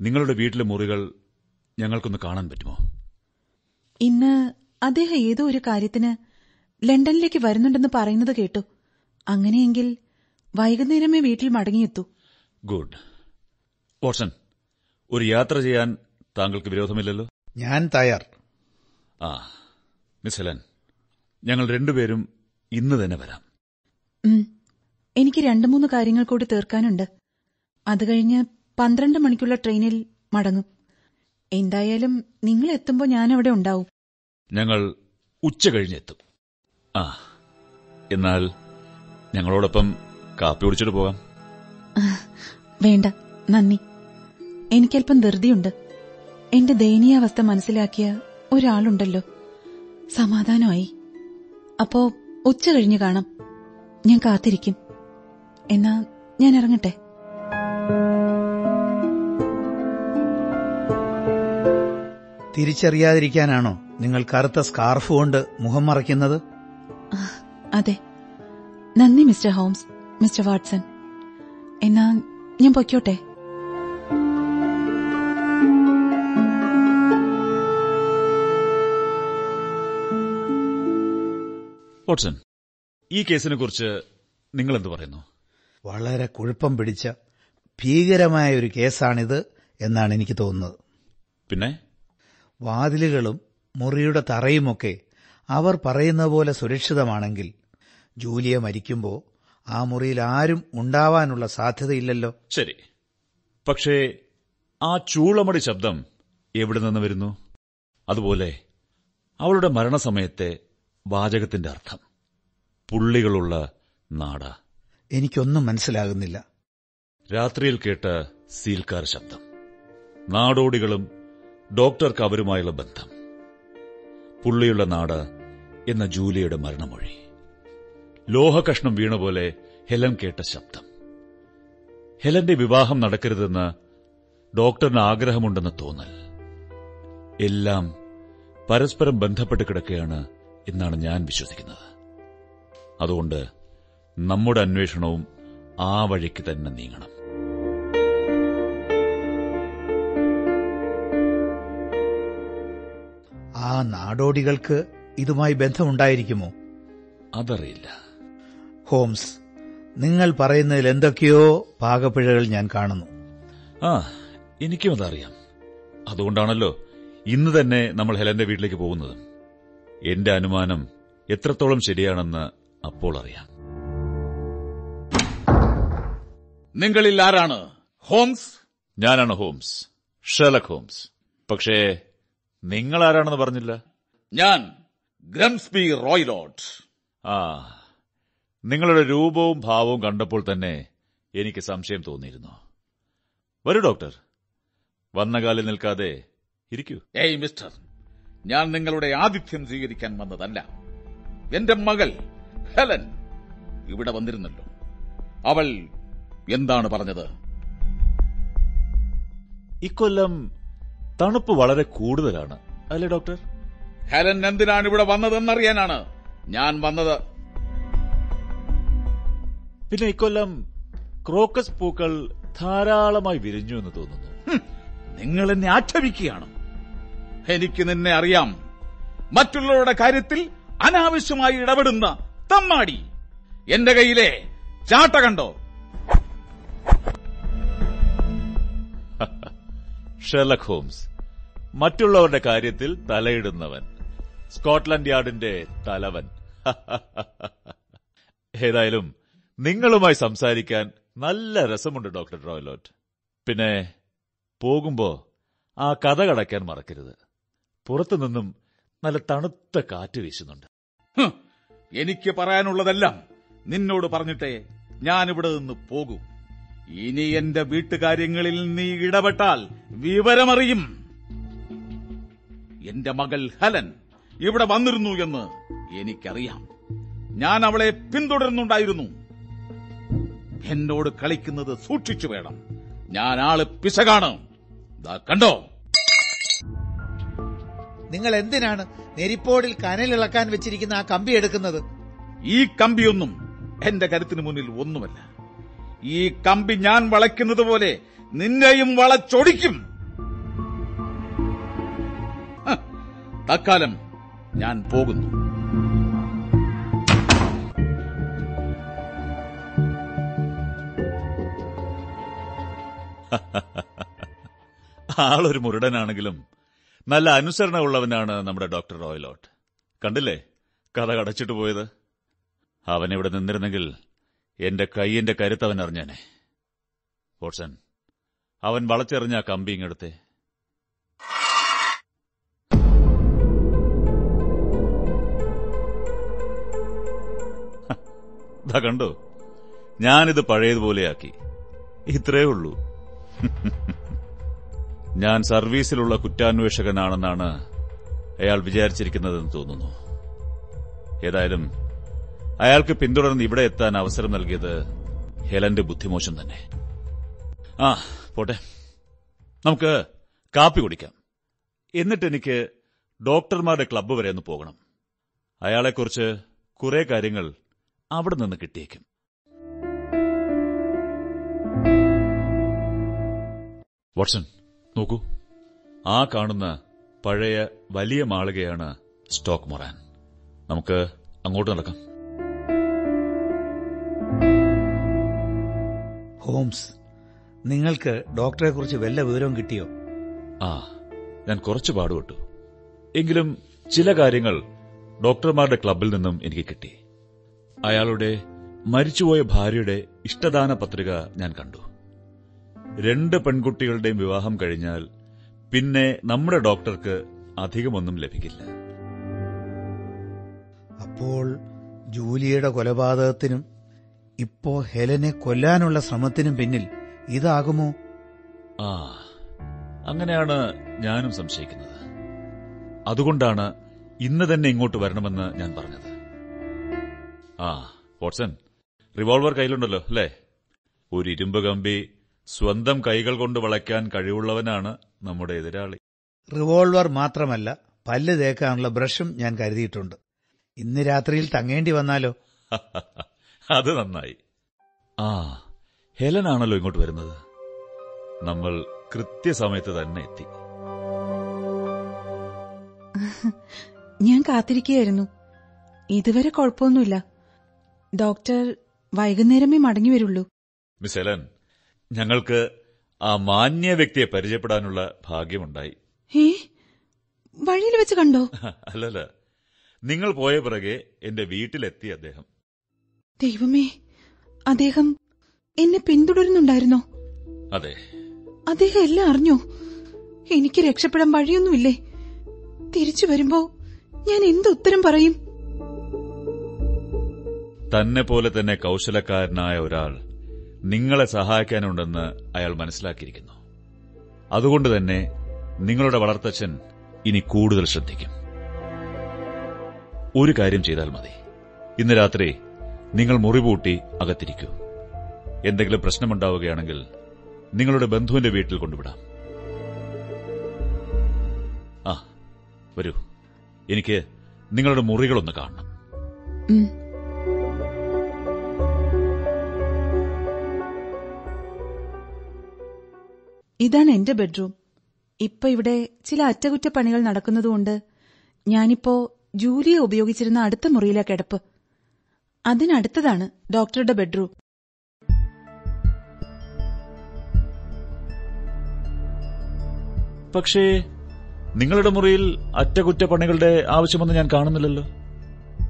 നിങ്ങളുടെ വീട്ടിലെ മുറികൾ ഞങ്ങൾക്കൊന്ന് കാണാൻ പറ്റുമോ? ഇന്ന് അദ്ദേഹം ഏതോ ഒരു കാര്യത്തിന് ലണ്ടനിലേക്ക് വരുന്നുണ്ടെന്ന് പറയുന്നത് കേട്ടു. അങ്ങനെയെങ്കിൽ വൈകുന്നേരമേ വീട്ടിൽ മടങ്ങിയെത്തൂ. ഗുഡ്. വാട്സൺ ഒരു യാത്ര ചെയ്യാൻ താങ്കൾക്ക് വിരോധമില്ലല്ലോ? ഞാൻ തയ്യാർ. ആ മിസ് ഹെലൻ ഞങ്ങൾ രണ്ടുപേരും ഇന്ന് തന്നെ വരാം. എനിക്ക് രണ്ടു മൂന്ന് കാര്യങ്ങൾ കൂടി തീർക്കാനുണ്ട്. അത് കഴിഞ്ഞ് പന്ത്രണ്ട് മണിക്കുള്ള ട്രെയിനിൽ മടങ്ങും. എന്തായാലും നിങ്ങൾ എത്തുമ്പോൾ അവിടെ ഉണ്ടാവും. ഞങ്ങൾ ഉച്ച കഴിഞ്ഞെത്തും ആ എന്നാൽ ഞങ്ങളോടൊപ്പം കാപ്പി കുടിച്ചിട്ട് പോകാം. വേണ്ട നന്ദി. എനിക്കല്പം ധൃതിയുണ്ട്. എന്റെ ദയനീയാവസ്ഥ മനസ്സിലാക്കിയ ഒരാളുണ്ടല്ലോ. സമാധാനമായി. അപ്പോ ഉച്ച കഴിഞ്ഞ് കാണാം. ഞാൻ കാത്തിരിക്കും. എന്നാ ഞാൻ ഇറങ്ങട്ടെ? തിരിച്ചറിയാതിരിക്കാനാണോ നിങ്ങൾ കറുത്ത സ്കാർഫ് കൊണ്ട് മുഖം മറയ്ക്കുന്നത്? അതെ. നന്ദി മിസ്റ്റർ ഹോംസ്. മിസ്റ്റർ വാട്സൺ എന്നാ ഞാൻ പൊയ്ക്കോട്ടെ? വാട്സൺ ഈ കേസിനെക്കുറിച്ച് നിങ്ങൾ എന്ത് പറയുന്നു? വളരെ കുഴപ്പം പിടിച്ച ഭീകരമായ ഒരു കേസാണിത് എന്നാണ് എനിക്ക് തോന്നുന്നത്. പിന്നെ? വാതിലുകളും മുറിയുടെ തറയുമൊക്കെ അവർ പറയുന്ന പോലെ സുരക്ഷിതമാണെങ്കിൽ ജൂലിയ മരിക്കുമ്പോൾ ആ മുറിയിൽ ആരും ഉണ്ടാവാനുള്ള സാധ്യതയില്ലല്ലോ. ശരി. പക്ഷേ ആ ചൂളമടി ശബ്ദം എവിടെ നിന്ന് വരുന്നു? അതുപോലെ അവളുടെ മരണസമയത്തെ വാചകത്തിന്റെ അർത്ഥം. പുള്ളികളുള്ള നാട. എനിക്കൊന്നും മനസ്സിലാകുന്നില്ല. രാത്രിയിൽ കേട്ട സീൽക്കാർ ശബ്ദം. നാടോടികളും ഡോക്ടർക്ക് അവരുമായുള്ള ബന്ധം. പുള്ളിയുള്ള നാട് എന്ന ജൂലിയുടെ മരണമൊഴി. ലോഹകഷ്ണം വീണ പോലെ ഹെലൻ കേട്ട ശബ്ദം. ഹെലന്റെ വിവാഹം നടക്കരുതെന്ന് ഡോക്ടറിന് ആഗ്രഹമുണ്ടെന്ന് തോന്നൽ. എല്ലാം പരസ്പരം ബന്ധപ്പെട്ട് കിടക്കുകയാണ് എന്നാണ് ഞാൻ വിശ്വസിക്കുന്നത്. അതുകൊണ്ട് നമ്മുടെ അന്വേഷണവും ആ വഴിക്ക് തന്നെ നീങ്ങണം. ആ നാടോടികൾക്ക് ഇതുമായി ബന്ധമുണ്ടായിരിക്കുമോ? അതറിയില്ല. ഹോംസ് നിങ്ങൾ പറയുന്നതിൽ എന്തൊക്കെയോ പാകപ്പിഴകൾ ഞാൻ കാണുന്നു. ആ എനിക്കും അതറിയാം. അതുകൊണ്ടാണല്ലോ ഇന്ന് തന്നെ നമ്മൾ ഹെലന്റെ വീട്ടിലേക്ക് പോകുന്നത്. എന്റെ അനുമാനം എത്രത്തോളം ശരിയാണെന്ന് അപ്പോൾ അറിയാം. നിങ്ങളിൽ ആരാണ്? ഹോംസ്? ഞാനാണ് ഹോംസ്. ഷെലക് ഹോംസ്. പക്ഷേ നിങ്ങൾ ആരാണെന്ന് പറഞ്ഞില്ല? ഞാൻ ഗ്രംസ്ബി റോയ്ലോട്ട് ആ നിങ്ങളുടെ രൂപവും ഭാവവും കണ്ടപ്പോൾ തന്നെ എനിക്ക് സംശയം തോന്നിയിരുന്നു. വരൂ ഡോക്ടർ. വന്ന കാലിൽ നിൽക്കാതെ ഇരിക്കൂ. ഏയ് മിസ്റ്റർ. ഞാൻ നിങ്ങളുടെ ആതിഥ്യം സ്വീകരിക്കാൻ വന്നതല്ല. എന്റെ മകൾ ഹെലൻ ഇവിടെ വന്നിരുന്നല്ലോ. അവൾ എന്താണ് പറഞ്ഞത്? ഇക്കൊല്ലം തണുപ്പ് വളരെ കൂടുതലാണ് അല്ലേ ഡോക്ടർ? ഹെലൻ എന്തിനാണ് ഇവിടെ വന്നതെന്നറിയാനാണ് ഞാൻ വന്നത്. പിന്നെ ഇക്കൊല്ലം ക്രോക്കസ് പൂക്കൾ ധാരാളമായി വിരിഞ്ഞു എന്ന് തോന്നുന്നു. നിങ്ങൾ എന്നെ ആക്ഷേപിക്കുകയാണ്. എനിക്ക് നിന്നെ അറിയാം. മറ്റുള്ളവരുടെ കാര്യത്തിൽ അനാവശ്യമായി ഇടപെടുന്ന തമ്മാടി. എന്റെ കയ്യിലെ ചാട്ട കണ്ടോ? [LAUGHS] ഷെർലക് ഹോംസ് മറ്റുള്ളവരുടെ കാര്യത്തിൽ തലയിടുന്നവൻ. സ്കോട്ട്ലൻഡ് യാർഡിന്റെ തലവൻ. [LAUGHS] ഏതായാലും നിങ്ങളുമായി സംസാരിക്കാൻ നല്ല രസമുണ്ട് ഡോക്ടർ റോയലോട്ട് പിന്നെ പോകുമ്പോ ആ കഥ കടക്കാൻ മറക്കരുത്. പുറത്തുനിന്നും നല്ല തണുത്ത കാറ്റ് വീശുന്നുണ്ട്. എനിക്ക് പറയാനുള്ളതെല്ലാം നിന്നോട് പറഞ്ഞിട്ടേ ഞാനിവിടെ നിന്ന് പോകും. ഇനി എന്റെ വീട്ടുകാര്യങ്ങളിൽ നീ ഇടപെട്ടാൽ വിവരമറിയും. എന്റെ മകൾ ഹലൻ ഇവിടെ വന്നിരുന്നു എന്ന് എനിക്കറിയാം. ഞാൻ അവളെ പിന്തുടരുന്നുണ്ടായിരുന്നു എന്നോട് കളിക്കുന്നത് സൂക്ഷിച്ചു വേണം. ഞാൻ ആൾ പിശകാണ്. കണ്ടോ? നിങ്ങൾ എന്തിനാണ് നെരിപ്പോടിൽ കനലിളക്കാൻ വെച്ചിരിക്കുന്ന ആ കമ്പി എടുക്കുന്നത്? ഈ കമ്പിയൊന്നും എന്റെ കരുത്തിന് മുന്നിൽ ഒന്നുമല്ല. ഈ കമ്പി ഞാൻ വളയ്ക്കുന്നത് പോലെ നിന്നെയും വളച്ചൊടിക്കും. തക്കാലം ഞാൻ പോകുന്നു. [LAUGHS] ആളൊരു മുരടനാണെങ്കിലും നല്ല അനുസരണമുള്ളവനാണ് നമ്മുടെ ഡോക്ടർ റോയലോട്ട്. കണ്ടില്ലേ? കഥ കടച്ചിട്ട് പോയത്? അവൻ ഇവിടെ നിന്നിരുന്നെങ്കിൽ എന്റെ കൈയിന്റെ കരുത്തവൻ അറിഞ്ഞാനെ. വോട്സൺ അവൻ വളച്ചെറിഞ്ഞ ആ കമ്പി ഇങ്ങെടുത്തെ. [LAUGHS] കണ്ടോ? ഞാനിത് പഴയതുപോലെയാക്കി. ഇത്രേ ഉള്ളൂ. [LAUGHS] ഞാൻ സർവീസിലുള്ള കുറ്റാന്വേഷകനാണെന്നാണ് അയാൾ വിചാരിച്ചിരിക്കുന്നതെന്ന് തോന്നുന്നു. ഏതായാലും അയാൾക്ക് പിന്തുടർന്ന് ഇവിടെ എത്താൻ അവസരം നൽകിയത് ഹെലന്റെ ബുദ്ധിമോശം തന്നെ. ആ പോട്ടെ. നമുക്ക് കാപ്പി കുടിക്കാം. എന്നിട്ട് എനിക്ക് ഡോക്ടർമാരുടെ ക്ലബ്ബ് വരെ ഒന്ന് പോകണം. അയാളെക്കുറിച്ച് കുറെ കാര്യങ്ങൾ അവിടെ നിന്ന് കിട്ടിയേക്കും. വാട്സൺ നോക്കൂ. ആ കാണുന്ന പഴയ വലിയ മാളികയാണ് സ്റ്റോക്ക് മൊറാൻ. നമുക്ക് അങ്ങോട്ട് നടക്കാം. ഹോംസ് നിങ്ങൾക്ക് ഡോക്ടറെ കുറിച്ച് വല്ല വിവരവും കിട്ടിയോ? ആ ഞാൻ കുറച്ച് പാടുപെട്ടു. എങ്കിലും ചില കാര്യങ്ങൾ ഡോക്ടർമാരുടെ ക്ലബിൽ നിന്നും എനിക്ക് കിട്ടി. അയാളുടെ മരിച്ചുപോയ ഭാര്യയുടെ ഇഷ്ടദാന പത്രിക ഞാൻ കണ്ടു. രണ്ട് പെൺകുട്ടികളുടെയും വിവാഹം കഴിഞ്ഞാൽ പിന്നെ നമ്മുടെ ഡോക്ടർക്ക് അധികമൊന്നും ലഭിക്കില്ല. അപ്പോൾ ജൂലിയയുടെ കൊലപാതകത്തിനും ഇപ്പോ ഹെലനെ കൊല്ലാനുള്ള ശ്രമത്തിനും പിന്നിൽ ഇതാകുമോ? ആ അങ്ങനെയാണ് ഞാനും സംശയിക്കുന്നത്. അതുകൊണ്ടാണ് ഇന്ന് തന്നെ ഇങ്ങോട്ട് വരണമെന്ന് ഞാൻ പറഞ്ഞത്. ആ വാട്സൺ റിവോൾവർ കയ്യിലുണ്ടല്ലോ അല്ലേ? ഒരു ഇരുമ്പ് കമ്പി സ്വന്തം കൈകൾ കൊണ്ട് വളയ്ക്കാൻ കഴിവുള്ളവനാണ് നമ്മുടെ എതിരാളി. റിവോൾവർ മാത്രമല്ല പല്ല് തേക്കാനുള്ള ബ്രഷും ഞാൻ കരുതിയിട്ടുണ്ട്. ഇന്ന് രാത്രിയിൽ തങ്ങേണ്ടി വന്നാലോ? [LAUGHS] അത് നന്നായി. ആ ഹെലനാണല്ലോ ഇങ്ങോട്ട് വരുന്നത്. നമ്മൾ കൃത്യസമയത്ത് തന്നെ എത്തി. [LAUGHS] ഞാൻ കാത്തിരിക്കുകയായിരുന്നു. ഇതുവരെ കുഴപ്പമൊന്നുമില്ല. ഡോക്ടർ വൈകുന്നേരമേ മടങ്ങി വരുള്ളൂ. മിസ് ഹെലൻ ഞങ്ങൾക്ക് ആ മാന്യ വ്യക്തിയെ പരിചയപ്പെടാനുള്ള ഭാഗ്യമുണ്ടായി. വഴിയിൽ വെച്ച് കണ്ടോ? [LAUGHS] അല്ലല്ല. നിങ്ങൾ പോയ പിറകെ എന്റെ വീട്ടിലെത്തി അദ്ദേഹം. ദൈവമേ അദ്ദേഹം എന്നെ പിന്തുടരുന്നുണ്ടായിരുന്നോ? അതെ. അദ്ദേഹം എല്ലാം അറിഞ്ഞോ? എനിക്ക് രക്ഷപ്പെടാൻ വഴിയൊന്നുമില്ലേ? തിരിച്ചു വരുമ്പോ ഞാൻ എന്ത് ഉത്തരം പറയും? തന്നെ പോലെ തന്നെ കൌശലക്കാരനായ ഒരാൾ നിങ്ങളെ സഹായിക്കാനുണ്ടെന്ന് അയാൾ മനസ്സിലാക്കിയിരിക്കുന്നു. അതുകൊണ്ട് തന്നെ നിങ്ങളുടെ വളർത്തച്ഛൻ ഇനി കൂടുതൽ ശ്രദ്ധിക്കും. ഒരു കാര്യം ചെയ്താൽ മതി. ഇന്ന് രാത്രി നിങ്ങൾ മുറിപൂട്ടി അകത്തിരിക്കൂ. എന്തെങ്കിലും പ്രശ്നമുണ്ടാവുകയാണെങ്കിൽ നിങ്ങളുടെ ബന്ധുവിന്റെ വീട്ടിൽ കൊണ്ടുവിടാം. ആ വരൂ. എനിക്ക് നിങ്ങളുടെ മുറികളൊന്ന് കാണണം. ഇതാണ് എന്റെ ബെഡ്റൂം. ഇപ്പൊ ഇവിടെ ചില അറ്റകുറ്റപ്പണികൾ നടക്കുന്നതുകൊണ്ട് ഞാനിപ്പോ ജൂലിയെ ഉപയോഗിച്ചിരുന്ന അടുത്ത മുറിയിലെ കിടപ്പ്. അതിനടുത്തതാണ് ഡോക്ടറുടെ ബെഡ്റൂം. പക്ഷേ നിങ്ങളുടെ മുറിയിൽ അറ്റകുറ്റപ്പണികളുടെ ആവശ്യമൊന്നും ഞാൻ കാണുന്നില്ലല്ലോ.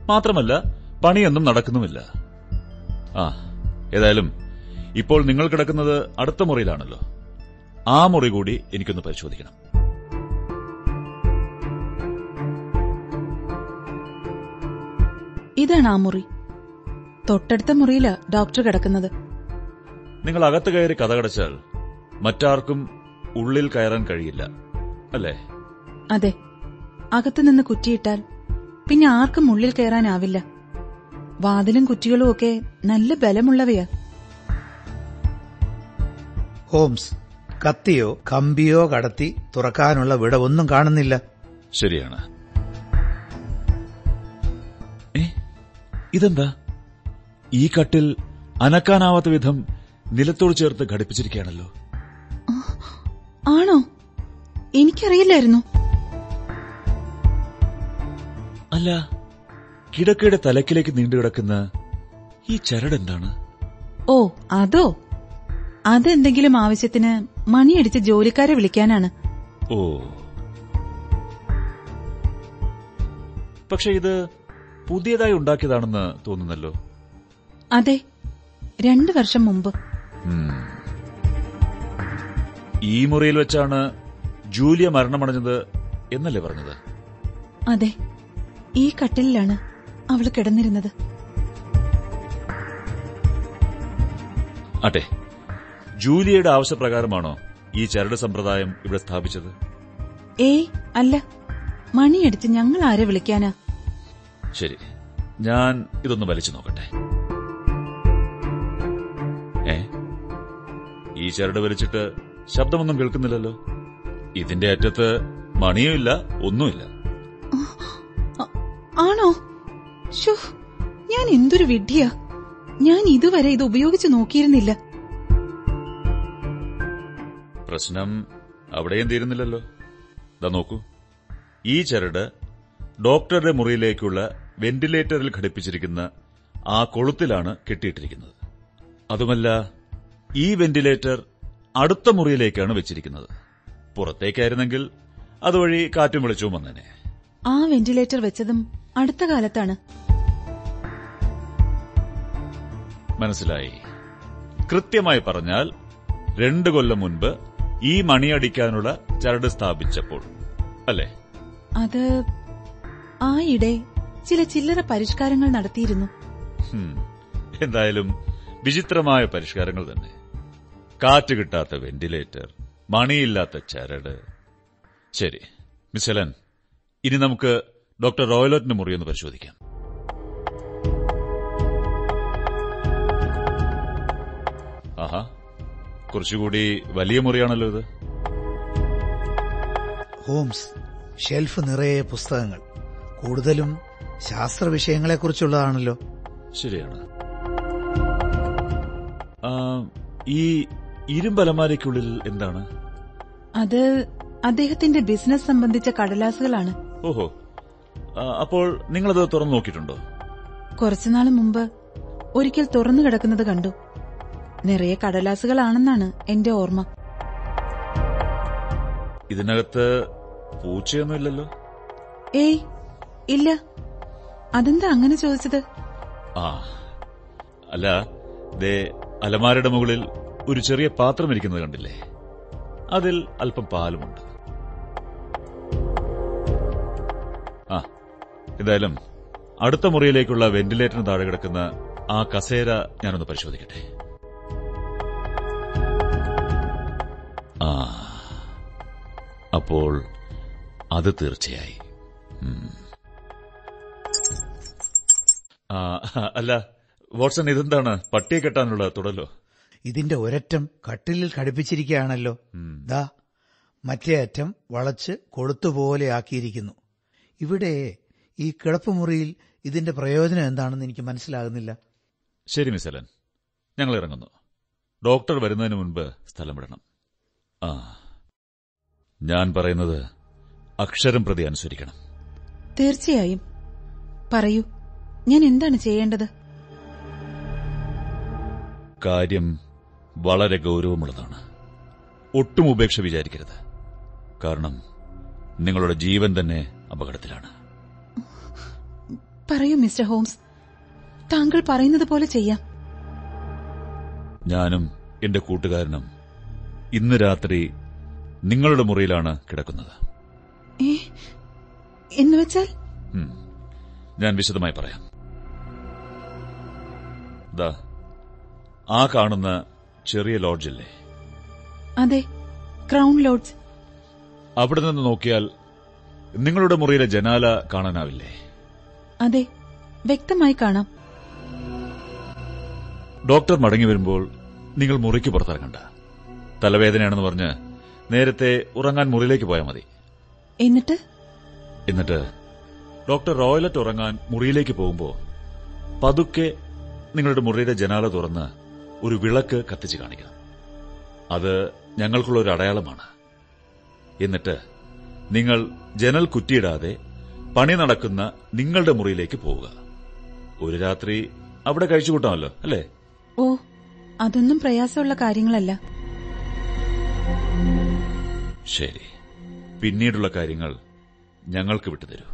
മാത്രമല്ല പണിയൊന്നും നടക്കുന്നുമില്ല. ആ ഏതായാലും ഇപ്പോൾ നിങ്ങൾ കിടക്കുന്നത് അടുത്ത മുറിയിലാണല്ലോ. ആ മുറി കൂടി എനിക്കൊന്ന് പരിശോധിക്കണം. ഇതാണ് ആ മുറി. തൊട്ടടുത്ത മുറിയിലാ ഡോക്ടർ കിടക്കുന്നത്. നിങ്ങൾ അകത്ത് കയറി കഥകടച്ചാൽ മറ്റാർക്കും ഉള്ളിൽ കയറാൻ കഴിയില്ല അല്ലേ? അതെ. അകത്തുനിന്ന് കുറ്റിയിട്ടാൽ പിന്നെ ആർക്കും ഉള്ളിൽ കയറാനാവില്ല. വാതിലും കുറ്റികളും ഒക്കെ നല്ല ബലമുള്ളവയാ. ഹോംസ് കത്തിയോ കമ്പിയോ കടത്തി തുറക്കാനുള്ള വിടവൊന്നും കാണുന്നില്ല. ശരിയാണ്. ഇതെന്താ? ഈ കട്ടിൽ അനക്കാനാവാത്ത വിധം നിലത്തോട് ചേർത്ത് ഘടിപ്പിച്ചിരിക്കുകയാണല്ലോ. ആണോ? എനിക്കറിയില്ലായിരുന്നു. അല്ല കിടക്കയുടെ തലക്കിലേക്ക് നീണ്ടുകിടക്കുന്ന ഈ ചരടെന്താണ് ഓ അതോ? അതെന്തെങ്കിലും ആവശ്യത്തിന് മണിയടിച്ച് ജോലിക്കാരെ വിളിക്കാനാണ്. ഓ. പക്ഷെ ഇത് പുതിയതായി ഉണ്ടാക്കിയതാണെന്ന് തോന്നുന്നല്ലോ. അതെ രണ്ടു വർഷം മുമ്പ്. ഈ മുറിയിൽ വെച്ചാണ് ജൂലിയ മരണമടഞ്ഞത് എന്നല്ലേ പറഞ്ഞത്? അതെ ഈ കട്ടിലാണ് അവൾ കിടന്നിരുന്നത്. അട്ടെ ജൂലിയയുടെ ആവശ്യപ്രകാരമാണോ ഈ ചരട് സമ്പ്രദായം ഇവിടെ സ്ഥാപിച്ചത്? ഏയ് അല്ല. മണിയെടുത്ത് ഞങ്ങൾ ആരെ വിളിക്കാനാ? ശരി. ഞാൻ ഇതൊന്ന് വലിച്ചു നോക്കട്ടെ. ഏ? ഈ ചരട് വലിച്ചിട്ട് ശബ്ദമൊന്നും കേൾക്കുന്നില്ലല്ലോ. ഇതിന്റെ അറ്റത്ത് മണിയും ഇല്ല ഒന്നുമില്ല. ആണോ? ഞാൻ എന്തൊരു വിഡ്ഢിയാ. ഞാൻ ഇതുവരെ ഇത് ഉപയോഗിച്ച് നോക്കിയിരുന്നില്ല. പ്രശ്നം അവിടെയും തീരുന്നില്ലല്ലോ ദാ നോക്കൂ. ഈ ചരട് ഡോക്ടറുടെ മുറിയിലേക്കുള്ള വെന്റിലേറ്ററിൽ ഘടിപ്പിച്ചിരിക്കുന്ന ആ കൊളുത്തിലാണ് കെട്ടിയിട്ടിരിക്കുന്നത്. അതുമല്ല ഈ വെന്റിലേറ്റർ അടുത്ത മുറിയിലേക്കാണ് വെച്ചിരിക്കുന്നത്. പുറത്തേക്കായിരുന്നെങ്കിൽ അതുവഴി കാറ്റും വെളിച്ചവും വന്നേനെ. ആ വെന്റിലേറ്റർ വെച്ചതും അടുത്ത കാലത്താണ്. മനസ്സിലായി. കൃത്യമായി പറഞ്ഞാൽ രണ്ടു കൊല്ലം മുൻപ് ഈ മണിയടിക്കാനുള്ള ചരട് സ്ഥാപിച്ചപ്പോൾ. അല്ലേ? അത് ആയിടെ ചില ചില്ലറ പരിഷ്കാരങ്ങൾ നടത്തിയിരുന്നു. എന്തായാലും വിചിത്രമായ പരിഷ്കാരങ്ങൾ തന്നെ. കാറ്റ് കിട്ടാത്ത വെന്റിലേറ്റർ മണിയില്ലാത്ത ചരട്. ശരി മിസലൻ ഇനി നമുക്ക് ഡോക്ടർ റോയലോറ്റിന്റെ മുറിയൊന്ന് പരിശോധിക്കാം. ആഹാ കുറച്ചുകൂടി വലിയ മുറിയാണല്ലോ ഇത്. ഹോംസ് ഷെൽഫ് നിറയെ പുസ്തകങ്ങൾ. കൂടുതലും ശാസ്ത്ര വിഷയങ്ങളെക്കുറിച്ചുള്ളതാണല്ലോ ശരിയാണ്. ആ, ഈ ഇരുമ്പലമാരയ്ക്കുള്ളിൽ എന്താണ്? അത് അദ്ദേഹത്തിന്റെ ബിസിനസ് സംബന്ധിച്ച കടലാസുകളാണ്. ഓഹോ. അപ്പോൾ നിങ്ങളത് തുറന്നു നോക്കിയിട്ടുണ്ടോ? കുറച്ചുനാൾ മുമ്പ് ഒരിക്കൽ തുറന്നു കിടക്കുന്നത് കണ്ടു. നിറയെ കടലാസുകളാണെന്നാണ് എന്റെ ഓർമ്മ. ഇതിനകത്ത് പൂച്ചയൊന്നുമില്ലല്ലോ? ഏയ് ഇല്ല. അതെന്താ അങ്ങനെ ചോദിച്ചത്? ആ അല്ല ദേ അലമാരയുടെ മുകളിൽ ഒരു ചെറിയ പാത്രം ഇരിക്കുന്നത് കണ്ടില്ലേ? അതിൽ അല്പം പാലുമുണ്ട്. ആ എന്തായാലും അടുത്ത മുറിയിലേക്കുള്ള വെന്റിലേറ്ററിന് താഴെ കിടക്കുന്ന ആ കസേര ഞാനൊന്ന് പരിശോധിക്കട്ടെ. അപ്പോൾ അത് തീർച്ചയായി. അല്ല വാട്സൺ ഇതെന്താണ്? പട്ടിയെ കെട്ടാനുള്ള തുടലോ? ഇതിന്റെ ഒരറ്റം കട്ടിലിൽ ഘടിപ്പിച്ചിരിക്കുകയാണല്ലോ. ദാ മറ്റേ അറ്റം വളച്ച് കൊളുത്തുപോലെ ആക്കിയിരിക്കുന്നു. ഇവിടെ ഈ കിടപ്പുമുറിയിൽ ഇതിന്റെ പ്രയോജനം എന്താണെന്ന് എനിക്ക് മനസ്സിലാകുന്നില്ല. ശരി മിസലൻ ഞങ്ങൾ ഇറങ്ങുന്നു. ഡോക്ടർ വരുന്നതിന് മുൻപ് സ്ഥലം വിടണം. ആ. ഞാൻ പറയുന്നത് അക്ഷരം പ്രതി അനുസരിക്കണം. തീർച്ചയായും. പറയൂ ഞാൻ എന്താണ് ചെയ്യേണ്ടത്? കാര്യം വളരെ ഗൗരവമുള്ളതാണ്. ഒട്ടും ഉപേക്ഷ വിചാരിക്കരുത്. കാരണം നിങ്ങളുടെ ജീവൻ തന്നെ അപകടത്തിലാണ്. പറയൂ മിസ്റ്റർ ഹോംസ്. താങ്കൾ പറയുന്നത് പോലെ ചെയ്യാം. ഞാനും എന്റെ കൂട്ടുകാരനും ഇന്ന് രാത്രി നിങ്ങളുടെ മുറിയിലാണ് കിടക്കുന്നത്. എന്നുവെച്ചാൽ ഞാൻ വിശദമായി പറയാം. ദാ ആ കാണുന്ന ചെറിയ ലോഡ്ജില്ലേ? അതെ ക്രൗൺ ലോഡ്ജ്. അവിടെ നിന്ന് നോക്കിയാൽ നിങ്ങളുടെ മുറിയിലെ ജനാല കാണാനാവില്ലേ? അതെ വ്യക്തമായി കാണാം. ഡോക്ടർ മടങ്ങി വരുമ്പോൾ നിങ്ങൾ മുറിക്ക് പുറത്തിറങ്ങണ്ട. തലവേദനയാണെന്ന് പറഞ്ഞ് നേരത്തെ ഉറങ്ങാൻ മുറിയിലേക്ക് പോയാൽ മതി. എന്നിട്ട്? എന്നിട്ട് ഡോക്ടർ റോയലറ്റ് ഉറങ്ങാൻ മുറിയിലേക്ക് പോകുമ്പോൾ പതുക്കെ നിങ്ങളുടെ മുറിയുടെ ജനാല തുറന്ന് ഒരു വിളക്ക് കത്തിച്ച് കാണിക്കണം. അത് ഞങ്ങൾക്കുള്ള ഒരു അടയാളമാണ്. എന്നിട്ട് നിങ്ങൾ ജനൽ കുറ്റിയിടാതെ പണി നടക്കുന്ന നിങ്ങളുടെ മുറിയിലേക്ക് പോവുക. ഒരു രാത്രി അവിടെ കഴിച്ചുകൂട്ടാമല്ലോ അല്ലേ? ഓ അതൊന്നും പ്രയാസമുള്ള കാര്യങ്ങളല്ല. ശരി. പിന്നീടുള്ള കാര്യങ്ങൾ ഞങ്ങൾക്ക് വിട്ടുതരൂ.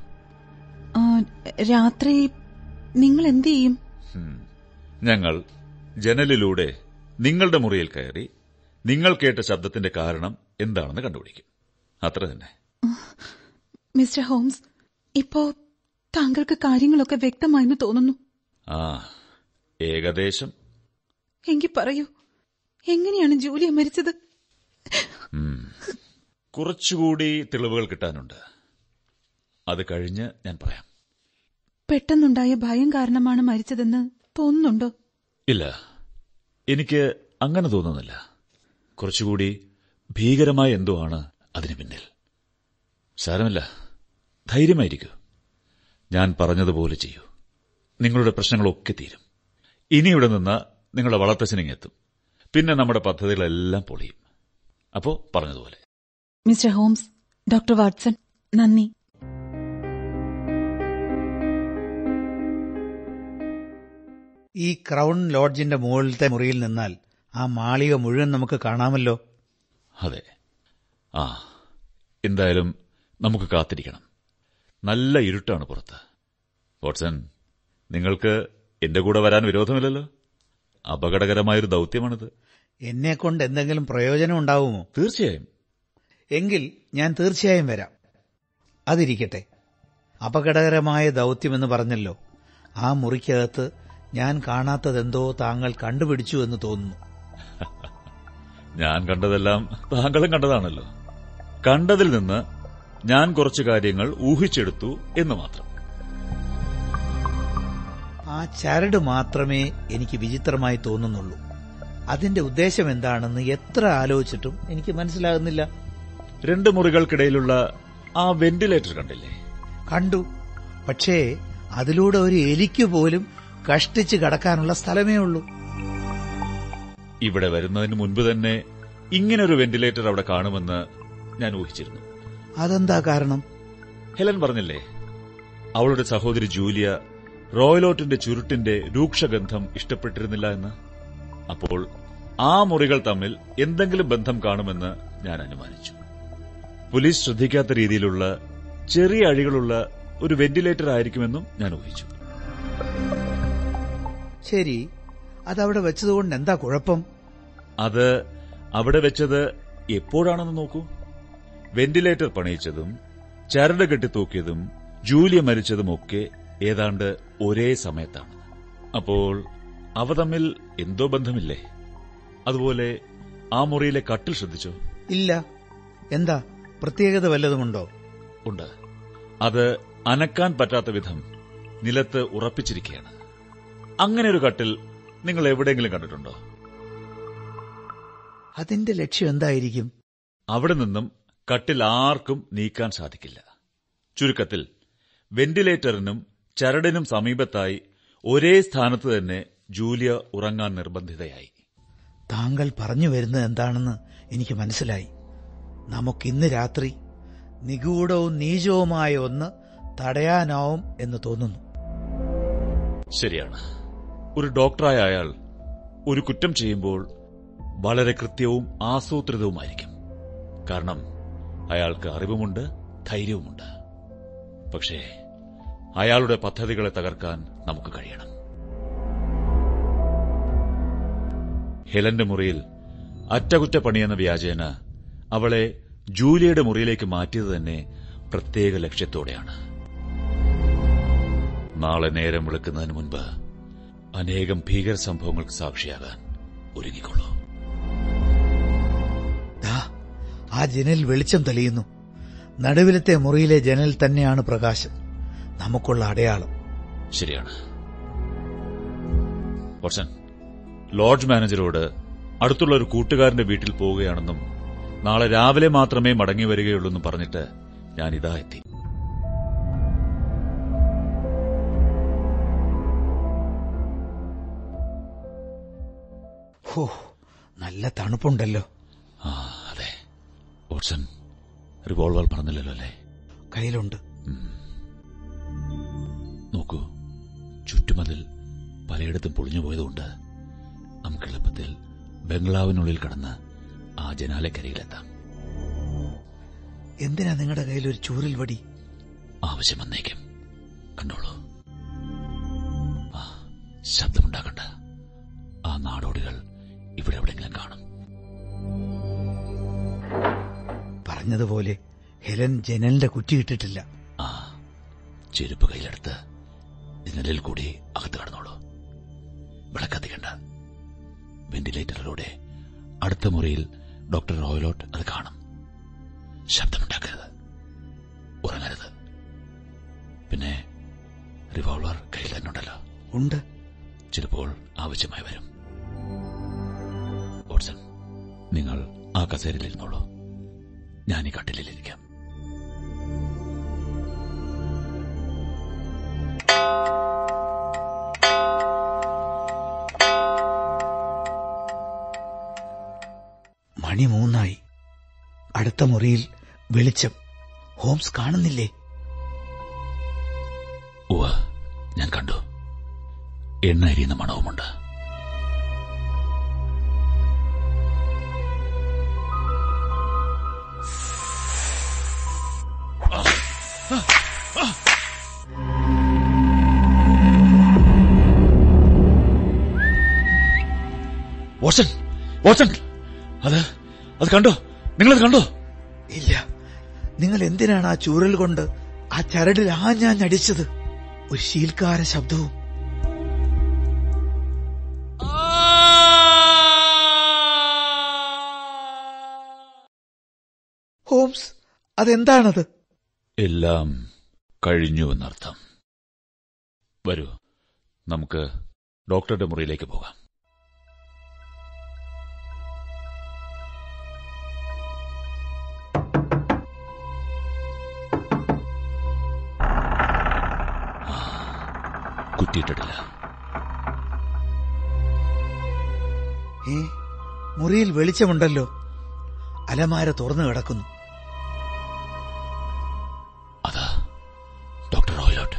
രാത്രി നിങ്ങൾ എന്ത് ചെയ്യും? ഞങ്ങൾ ജനലിലൂടെ നിങ്ങളുടെ മുറിയിൽ കയറി നിങ്ങൾ കേട്ട ശബ്ദത്തിന്റെ കാരണം എന്താണെന്ന് കണ്ടുപിടിക്കും. അത്ര തന്നെ. മിസ്റ്റർ ഹോംസ് ഇപ്പോ താങ്കൾക്ക് കാര്യങ്ങളൊക്കെ വ്യക്തമായെന്ന് തോന്നുന്നു. ആ ഏകദേശം. എങ്കിൽ പറയൂ എങ്ങനെയാണ് ജൂലിയ മരിച്ചത്. കുറച്ചുകൂടി തെളിവുകൾ കിട്ടാനുണ്ട്. അത് കഴിഞ്ഞ് ഞാൻ പറയാം. പെട്ടെന്നുണ്ടായ ഭയം കാരണമാണ് മരിച്ചതെന്ന് തോന്നുന്നുണ്ടോ? ഇല്ല. എനിക്ക് അങ്ങനെ തോന്നുന്നില്ല. കുറച്ചുകൂടി ഭീകരമായ എന്തോ ആണ് അതിന് പിന്നിൽ. സാരമില്ല. ധൈര്യമായിരിക്കൂ. ഞാൻ പറഞ്ഞതുപോലെ ചെയ്യൂ. നിങ്ങളുടെ പ്രശ്നങ്ങളൊക്കെ തീരും. ഇനി ഇവിടെ നിന്ന് നിങ്ങളുടെ വളർത്തച്ഛനിങ്ങെത്തും പിന്നെ നമ്മുടെ പദ്ധതികളെല്ലാം പൊളിയും. അപ്പോ പറഞ്ഞതുപോലെ. മിസ്റ്റർ ഹോംസ് ഡോക്ടർ വാട്സൺ നന്ദി. ഈ ക്രൗൺ ലോഡ്ജിന്റെ മുകളിലത്തെ മുറിയിൽ നിന്നാൽ ആ മാളിക മുഴുവൻ നമുക്ക് കാണാമല്ലോ. അതെ. ആ എന്തായാലും നമുക്ക് കാത്തിരിക്കണം. നല്ല ഇരുട്ടാണ് പുറത്ത്. വാട്സൺ നിങ്ങൾക്ക് എന്റെ കൂടെ വരാൻ വിരോധമില്ലല്ലോ? അപകടകരമായൊരു ദൌത്യമാണിത്. എന്നെ കൊണ്ട് എന്തെങ്കിലും പ്രയോജനം ഉണ്ടാവുമോ തീർച്ചയായും. എങ്കിൽ ഞാൻ തീർച്ചയായും വരാം. അതിരിക്കട്ടെ. അപകടകരമായ ദൗത്യമെന്ന് പറഞ്ഞല്ലോ. ആ മുറിക്കകത്ത് ഞാൻ കാണാത്തതെന്തോ താങ്കൾ കണ്ടുപിടിച്ചു എന്ന് തോന്നുന്നു. [LAUGHS] ഞാൻ കണ്ടതെല്ലാം താങ്കളും കണ്ടതാണല്ലോ. കണ്ടതിൽ നിന്ന് ഞാൻ കുറച്ച് കാര്യങ്ങൾ ഊഹിച്ചെടുത്തു എന്ന് മാത്രം. ആ ചരട് മാത്രമേ എനിക്ക് വിചിത്രമായി തോന്നുന്നുള്ളൂ. അതിന്റെ ഉദ്ദേശം എന്താണെന്ന് എത്ര ആലോചിച്ചിട്ടും എനിക്ക് മനസ്സിലാകുന്നില്ല. രണ്ട് മുറികൾക്കിടയിലുള്ള ആ വെന്റിലേറ്റർ കണ്ടില്ലേ? കണ്ടു. പക്ഷേ അതിലൂടെ ഒരു എലിക്ക് പോലും കഷ്ടിച്ച് കടക്കാനുള്ള സ്ഥലമേ ഉള്ളൂ. ഇവിടെ വരുന്നതിന് മുൻപ് തന്നെ ഇങ്ങനൊരു വെന്റിലേറ്റർ അവിടെ കാണുമെന്ന് ഞാൻ ഊഹിച്ചിരുന്നു. അതെന്താ കാരണം? ഹെലൻ പറഞ്ഞില്ലേ അവളുടെ സഹോദരി ജൂലിയ റോയലോട്ടിന്റെ ചുരുട്ടിന്റെ രൂക്ഷഗന്ധം ഇഷ്ടപ്പെട്ടിരുന്നില്ല എന്ന്? അപ്പോൾ ആ മുറികൾ തമ്മിൽ എന്തെങ്കിലും ബന്ധം കാണുമെന്ന് ഞാൻ അനുമാനിച്ചു. പോലീസ് ശ്രദ്ധിക്കാത്ത രീതിയിലുള്ള ചെറിയ അഴികളുള്ള ഒരു വെന്റിലേറ്റർ ആയിരിക്കുമെന്നും ഞാൻ ഊഹിച്ചു. ശരി. അതവിടെ വെച്ചതുകൊണ്ട് എന്താ കുഴപ്പം? അത് അവിടെ വെച്ചത് എപ്പോഴാണെന്ന് നോക്കൂ. വെന്റിലേറ്റർ പണിയിച്ചതും ചരട് കെട്ടിത്തൂക്കിയതും ജൂലിയ മരിച്ചതും ഒക്കെ ഏതാണ്ട് ഒരേ സമയത്താണ്. അപ്പോൾ അവ തമ്മിൽ എന്തോ ബന്ധമില്ലേ? അതുപോലെ ആ മുറിയിലെ കട്ടിൽ ശ്രദ്ധിച്ചോ? ഇല്ല. എന്താ? പ്രത്യേകത വല്ലതുമുണ്ടോ ഉണ്ട്? അത് അനക്കാൻ പറ്റാത്ത വിധം നിലത്ത് ഉറപ്പിച്ചിരിക്കുകയാണ് അങ്ങനെ ഒരു കട്ടിൽ നിങ്ങൾ എവിടെയെങ്കിലും കണ്ടിട്ടുണ്ടോ? അതിന്റെ ലക്ഷ്യം എന്തായിരിക്കും? അവിടെ നിന്നും കട്ടിൽ ആർക്കും നീക്കാൻ സാധിക്കില്ല. ചുരുക്കത്തിൽ വെന്റിലേറ്ററിനും ചരടിനും സമീപത്തായി ഒരേ സ്ഥാനത്ത് തന്നെ ജൂലിയ ഉറങ്ങാൻ നിർബന്ധിതയായി. താങ്കൾ പറഞ്ഞു വരുന്നത് എന്താണെന്ന് എനിക്ക് മനസ്സിലായി. നമുക്കിന്ന് രാത്രി നിഗൂഢവും നീചവുമായ ഒന്ന് തടയാനാവും എന്ന് തോന്നുന്നു. ശരിയാണ്. ഒരു ഡോക്ടറായ അയാൾ ഒരു കുറ്റം ചെയ്യുമ്പോൾ വളരെ കൃത്യവും ആസൂത്രിതവുമായിരിക്കും. കാരണം അയാൾക്ക് അറിവുമുണ്ട് ധൈര്യവുമുണ്ട്. പക്ഷേ അയാളുടെ പദ്ധതികളെ തകർക്കാൻ നമുക്ക് കഴിയണം. ഹെലന്റെ മുറിയിൽ അറ്റകുറ്റപ്പണിയെന്ന വ്യാജേന അവളെ ജൂലിയയുടെ മുറിയിലേക്ക് മാറ്റിയത് തന്നെ പ്രത്യേക ലക്ഷ്യത്തോടെയാണ്. നാളെ നേരം വിളിക്കുന്നതിന് മുൻപ് അനേകം ഭീകര സംഭവങ്ങൾക്ക് സാക്ഷിയാകാൻ ഒരുങ്ങിക്കൊള്ളൂ. ആ ജനൽ വെളിച്ചം തെളിയുന്നു. നടുവിലത്തെ മുറിയിലെ ജനൽ തന്നെയാണ് പ്രകാശം. നമുക്കുള്ള അടയാളം. ശരിയാണ്. വാട്സൺ ലോഡ്ജ് മാനേജരോട് അടുത്തുള്ള ഒരു കൂട്ടുകാരന്റെ വീട്ടിൽ പോവുകയാണെന്നും നാളെ രാവിലെ മാത്രമേ മടങ്ങി വരികയുള്ളൂന്നും പറഞ്ഞിട്ട് ഞാൻ ഇതാ എത്തി. ഹോ നല്ല തണുപ്പുണ്ടല്ലോ. ആ അതെ. ഓട്സൺ റിവോൾവർ പറഞ്ഞില്ലല്ലോ അല്ലേ? കയ്യിലുണ്ട്. നോക്കൂ ചുറ്റുമതിൽ പലയിടത്തും പൊളിഞ്ഞു പോയതുകൊണ്ട് നമുക്ക് എളുപ്പത്തിൽ ബംഗ്ലാവിനുള്ളിൽ കടന്ന് ആ ജനാലക്കരയിലെത്താം. എന്തിനാ നിങ്ങളുടെ കയ്യിൽ ഒരു ചൂരൽ വടി? ആവശ്യം വന്നേക്കും. കണ്ടോളൂ. ആ ശബ്ദമുണ്ടാക്കണ്ട ആ നാടോടികൾ ഇവിടെ എവിടെങ്കിലും കാണും. പറഞ്ഞതുപോലെ ഹെലൻ ജനലിന്റെ കുറ്റിയിട്ടിട്ടില്ല ആ ചെരുപ്പ് കയ്യിലെടുത്ത് ജനലിൽ കൂടി അകത്ത് കടന്നോളൂ. വിളക്കത്തിക്കണ്ട. വെന്റിലേറ്ററിലൂടെ അടുത്ത മുറിയിൽ ഡോക്ടർ റോയലോട്ട് അത് കാണും. ശബ്ദമുണ്ടാക്കരുത്. ഉറങ്ങരുത്. പിന്നെ റിവോൾവർ കയ്യിൽ തന്നെ ഉണ്ടല്ലോ. ഉണ്ട്. ചിലപ്പോൾ ആവശ്യമായി വരും. വാട്സൺ നിങ്ങൾ ആ കസേരയിലിരുന്നോളൂ ഞാൻ ഈ കട്ടിലിരിക്കാം മണി മൂന്നായി. അടുത്ത മുറിയിൽ വെളിച്ചം. ഹോംസ് കാണുന്നില്ലേ? ഞാൻ കണ്ടു. എണ്ണ എരിയുന്ന മണവുമുണ്ട്. വോഷൻ വോഷൻ. അത് കണ്ടോ? നിങ്ങളത് കണ്ടോ? ഇല്ല. നിങ്ങൾ എന്തിനാണ് ആ ചൂരൽ കൊണ്ട് ആ ചരടിൽ ആ ഞാൻ ആഞ്ഞാഞ്ഞടിച്ചത് ഒരു ശീൽക്കാര ശബ്ദവും. ഹോംസ് അതെന്താണത്? എല്ലാം കഴിഞ്ഞു എന്നർത്ഥം. വരൂ നമുക്ക് ഡോക്ടറുടെ മുറിയിലേക്ക് പോകാം. കുറ്റിയിട്ടിട്ടില്ല ഏ മുറിയിൽ വെളിച്ചമുണ്ടല്ലോ. അലമാര തുറന്നു കിടക്കുന്നു. അതാ ഡോക്ടർ റോയിലോട്ട്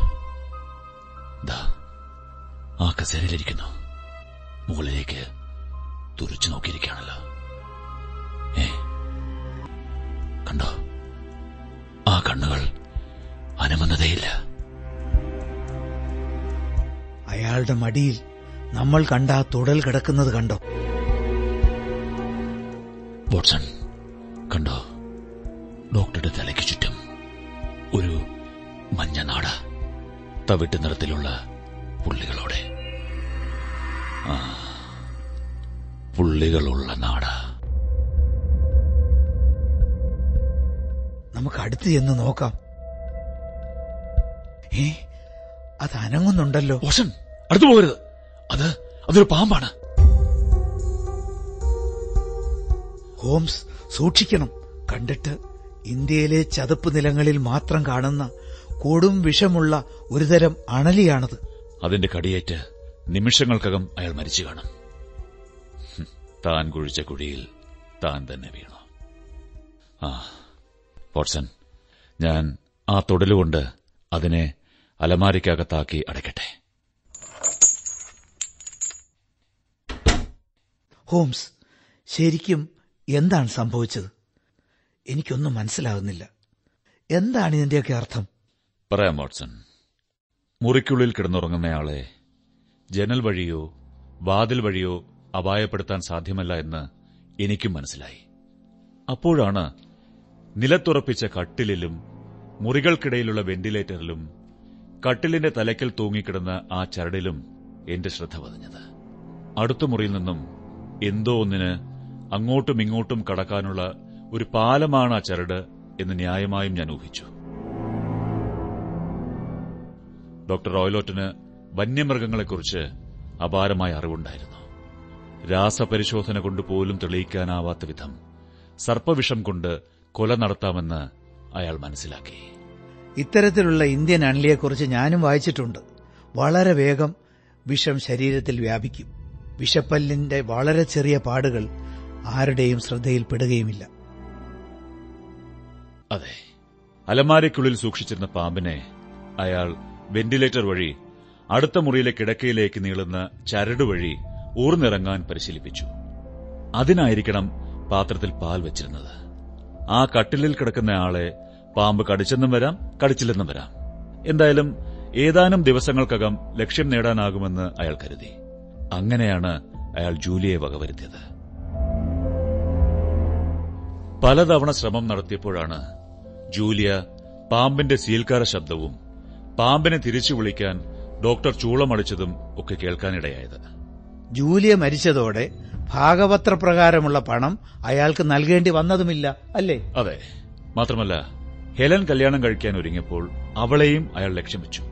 ദാ ആ കസേരയിലിരിക്കുന്നു. അയാളുടെ മടിയിൽ നമ്മൾ കണ്ട ആ തുടൽ കിടക്കുന്നത് കണ്ടോ? വാട്സൺ കണ്ടോ? ഡോക്ടറുടെ തലയ്ക്ക് ചുറ്റും ഒരു മഞ്ഞ നാട തവിട്ട് നിറത്തിലുള്ള പുള്ളികളോടെ. പുള്ളികളുള്ള നാട. നമുക്ക് അടുത്ത് ചെന്ന് നോക്കാം. ഏ അത് അനങ്ങുന്നുണ്ടല്ലോ വാട്സൺ അടുത്തു പോകരുത്. അത് അതൊരു പാമ്പാണ്. ഹോംസ് സൂക്ഷിക്കണം. കണ്ടിട്ട് ഇന്ത്യയിലെ ചതുപ്പ് നിലങ്ങളിൽ മാത്രം കാണുന്ന കൊടും വിഷമുള്ള ഒരുതരം അണലിയാണത്. അതിന്റെ കടിയേറ്റ് നിമിഷങ്ങൾക്കകം അയാൾ മരിച്ചു കാണും. താൻ കുഴിച്ച കുടിയിൽ താൻ തന്നെ വീണു. ആ പോട്സൺ ഞാൻ ആ തൊടലുകൊണ്ട് അതിനെ അലമാരിക്കകത്താക്കി അടയ്ക്കട്ടെ. ഹോംസ് ശരിക്കും എന്താണ് സംഭവിച്ചത്? എനിക്കൊന്നും മനസ്സിലാകുന്നില്ല എന്താണ് ഇതിന്റെയൊക്കെ അർത്ഥം? പറയാം വാട്സൺ. മുറിക്കുള്ളിൽ കിടന്നുറങ്ങുന്നയാളെ ജനൽ വഴിയോ വാതിൽ വഴിയോ അപായപ്പെടുത്താൻ സാധ്യമല്ല എന്ന് എനിക്കും മനസ്സിലായി. അപ്പോഴാണ് നിലത്തുറപ്പിച്ച കട്ടിലിലും മുറികൾക്കിടയിലുള്ള വെന്റിലേറ്ററിലും കട്ടിലിന്റെ തലയ്ക്കൽ തൂങ്ങിക്കിടന്ന ആ ചരടിലും എന്റെ ശ്രദ്ധ പതിഞ്ഞത്. അടുത്ത മുറിയിൽ നിന്നും എന്തോ ഒന്നിന് അങ്ങോട്ടും ഇങ്ങോട്ടും കടക്കാനുള്ള ഒരു പാലമാണ് ആ ചരട് എന്ന് ന്യായമായും ഞാൻ ഊഹിച്ചു. ഡോക്ടർ റോയ്ലോട്ടിന് വന്യമൃഗങ്ങളെക്കുറിച്ച് അപാരമായ അറിവുണ്ടായിരുന്നു. രാസപരിശോധന കൊണ്ട് പോലും തെളിയിക്കാനാവാത്ത വിധം സർപ്പവിഷം കൊണ്ട് കൊല നടത്താമെന്ന് അയാൾ മനസ്സിലാക്കി. ഇത്തരത്തിലുള്ള ഇന്ത്യൻ അണലിയെക്കുറിച്ച് ഞാനും വായിച്ചിട്ടുണ്ട്. വളരെ വേഗം വിഷം ശരീരത്തിൽ വ്യാപിക്കും. വിഷപ്പല്ലിന്റെ വളരെ ചെറിയ പാടുകൾ ആരുടെയും ശ്രദ്ധയിൽപ്പെടുകയുമില്ല. അതെ. അലമാരയ്ക്കുള്ളിൽ സൂക്ഷിച്ചിരുന്ന പാമ്പിനെ അയാൾ വെന്റിലേറ്റർ വഴി അടുത്ത മുറിയിലെ കിടക്കയിലേക്ക് നീളുന്ന ചരട് വഴി ഊർന്നിറങ്ങാൻ പരിശീലിപ്പിച്ചു. അതിനായിരിക്കണം പാത്രത്തിൽ പാൽ വെച്ചിരുന്നത്. ആ കട്ടിലിൽ കിടക്കുന്ന ആളെ പാമ്പ് കടിച്ചെന്നും വരാം കടിച്ചില്ലെന്നും വരാം. എന്തായാലും ഏതാനും ദിവസങ്ങൾക്കകം ലക്ഷ്യം നേടാനാകുമെന്ന് അയാൾ കരുതി. അങ്ങനെയാണ് അയാൾ ജൂലിയെ വകവരുത്തിയത്. പലതവണ ശ്രമം നടത്തിയപ്പോഴാണ് ജൂലിയ പാമ്പിന്റെ സീൽക്കാര ശബ്ദവും പാമ്പിനെ തിരിച്ചു വിളിക്കാൻ ഡോക്ടർ ചൂളമടിച്ചതും ഒക്കെ കേൾക്കാനിടയായത്. ജൂലിയ മരിച്ചതോടെ ഭാഗപത്രപ്രകാരമുള്ള പണം അയാൾക്ക് നൽകേണ്ടി വന്നതുമില്ല അല്ലേ? അതെ. മാത്രമല്ല ഹെലൻ കല്യാണം കഴിക്കാൻ ഒരുങ്ങിയപ്പോൾ അവളെയും അയാൾ ലക്ഷ്യം വെച്ചു.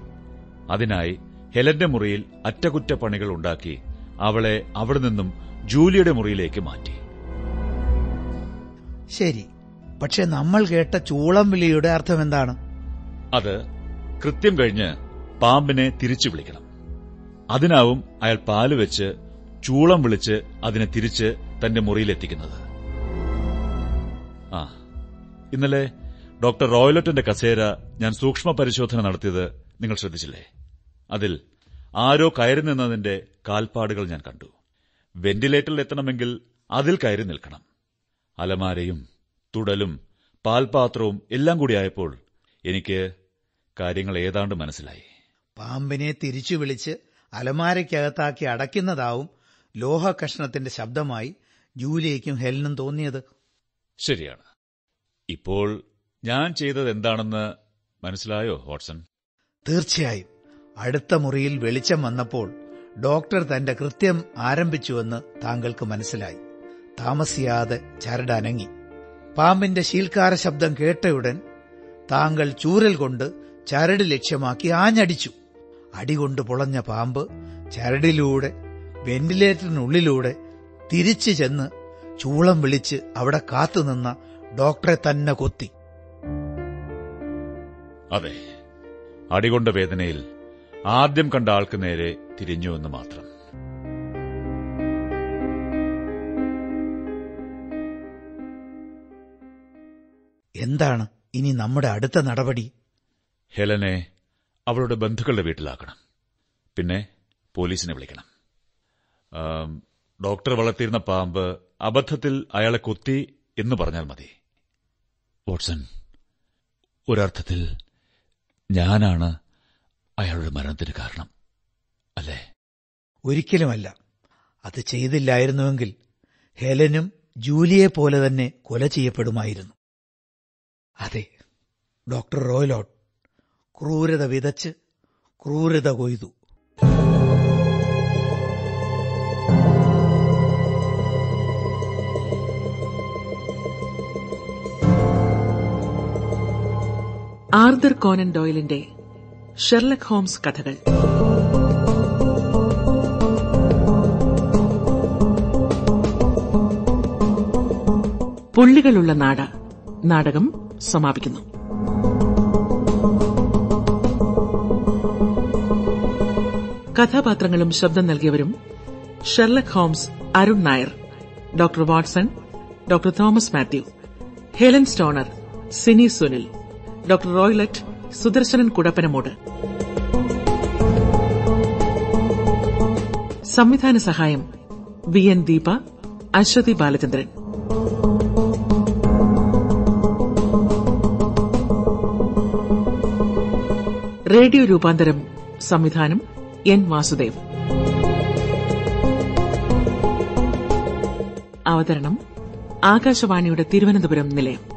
അതിനായി ഹെലന്റെ മുറിയിൽ അറ്റകുറ്റപ്പണികൾ ഉണ്ടാക്കി അവളെ അവിടെ നിന്നും ജൂലിയുടെ മുറിയിലേക്ക് മാറ്റി. ശരി. പക്ഷെ നമ്മൾ കേട്ട ചൂളം വിളിയുടെ അർത്ഥം എന്താണ്? അത് കൃത്യം കഴിഞ്ഞ് പാമ്പിനെ തിരിച്ചു വിളിക്കണം. അതിനാവും അയാൾ പാൽ വെച്ച് ചൂളം വിളിച്ച് അതിനെ തിരിച്ച് തന്റെ മുറിയിലെത്തിക്കുന്നത് ആ ഇന്നലെ ഡോക്ടർ റോയലറ്റിന്റെ കസേര ഞാൻ സൂക്ഷ്മ പരിശോധന നടത്തിയത് നിങ്ങൾ ശ്രദ്ധിച്ചില്ലേ? അതിൽ ആരോ കയറി നിന്നതിന്റെ കാൽപ്പാടുകൾ ഞാൻ കണ്ടു. വെന്റിലേറ്ററിൽ എത്തണമെങ്കിൽ അതിൽ കയറി നിൽക്കണം. അലമാരയും തുടലും പാൽപാത്രവും എല്ലാം കൂടിയായപ്പോൾ എനിക്ക് കാര്യങ്ങൾ ഏതാണ്ട് മനസ്സിലായി. പാമ്പിനെ തിരിച്ചു വിളിച്ച് അലമാരയ്ക്കകത്താക്കി അടയ്ക്കുന്നതാവും ലോഹ കഷ്ണത്തിന്റെ ശബ്ദമായി ജൂലിയയ്ക്കും ഹെലനും തോന്നിയത്. ശരിയാണ്. ഇപ്പോൾ ഞാൻ ചെയ്തത് എന്താണെന്ന് മനസ്സിലായോ വാട്സൺ? തീർച്ചയായും. അടുത്ത മുറിയിൽ വെളിച്ചം വന്നപ്പോൾ ഡോക്ടർ തന്റെ കൃത്യം ആരംഭിച്ചുവെന്ന് താങ്കൾക്ക് മനസ്സിലായി. താമസിയാതെ ചരട് അനങ്ങി പാമ്പിന്റെ ശീൽക്കാര ശബ്ദം കേട്ടയുടൻ താങ്കൾ ചൂരൽ കൊണ്ട് ചരട് ലക്ഷ്യമാക്കി ആഞ്ഞടിച്ചു. അടികൊണ്ട് പൊളഞ്ഞ പാമ്പ് ചരടിലൂടെ വെന്റിലേറ്ററിനുള്ളിലൂടെ തിരിച്ചു ചെന്ന് ചൂളം വിളിച്ച് അവിടെ കാത്തുനിന്ന ഡോക്ടറെ തന്നെ കൊത്തി. അതെ അടികൊണ്ട വേദനയിൽ ആദ്യം കണ്ട ആൾക്ക് നേരെ തിരിഞ്ഞുവെന്ന് മാത്രം. എന്താണ് ഇനി നമ്മുടെ അടുത്ത നടപടി? ഹെലനെ അവളുടെ ബന്ധുക്കളുടെ വീട്ടിലാക്കണം. പിന്നെ പോലീസിനെ വിളിക്കണം. ഡോക്ടർ വളർത്തിയിരുന്ന പാമ്പ് അബദ്ധത്തിൽ അയാളെ കൊത്തി എന്ന് പറഞ്ഞാൽ മതി. വാട്സൺ ഒരർത്ഥത്തിൽ ഞാനാണ് അയാളുടെ മരണത്തിന് കാരണം. അല്ലേ? ഒരിക്കലുമല്ല. അത് ചെയ്തില്ലായിരുന്നുവെങ്കിൽ ഹെലനും ജൂലിയെ പോലെ തന്നെ കൊല ചെയ്യപ്പെടുമായിരുന്നു. അതെ ഡോക്ടർ റോയ്ലോട്ട് ക്രൂരത വിതച്ച് ക്രൂരത കൊയ്തു. ആർദർ കോനൻ ഡോയിലിന്റെ ഷെർലക് ഹോംസ് കഥകൾ. പുള്ളികളുള്ള നാട് നാടകം സമാപിക്കുന്നു. കഥാപാത്രങ്ങളും ശബ്ദം നൽകിയവരും Sherlock Holmes Arun Nair doctor Watson doctor Thomas Mathew Helen Stoner Cini Sunil doctor Roylott Sudarsanan Kudappanamoodu. സംവിധാന സഹായം V N Deepa Aswathy Balachandran. Radio രൂപാന്തരം സംവിധാനം എൻ വാസുദേവ്. അവതരണം ആകാശവാണിയുടെ തിരുവനന്തപുരം നിലയം.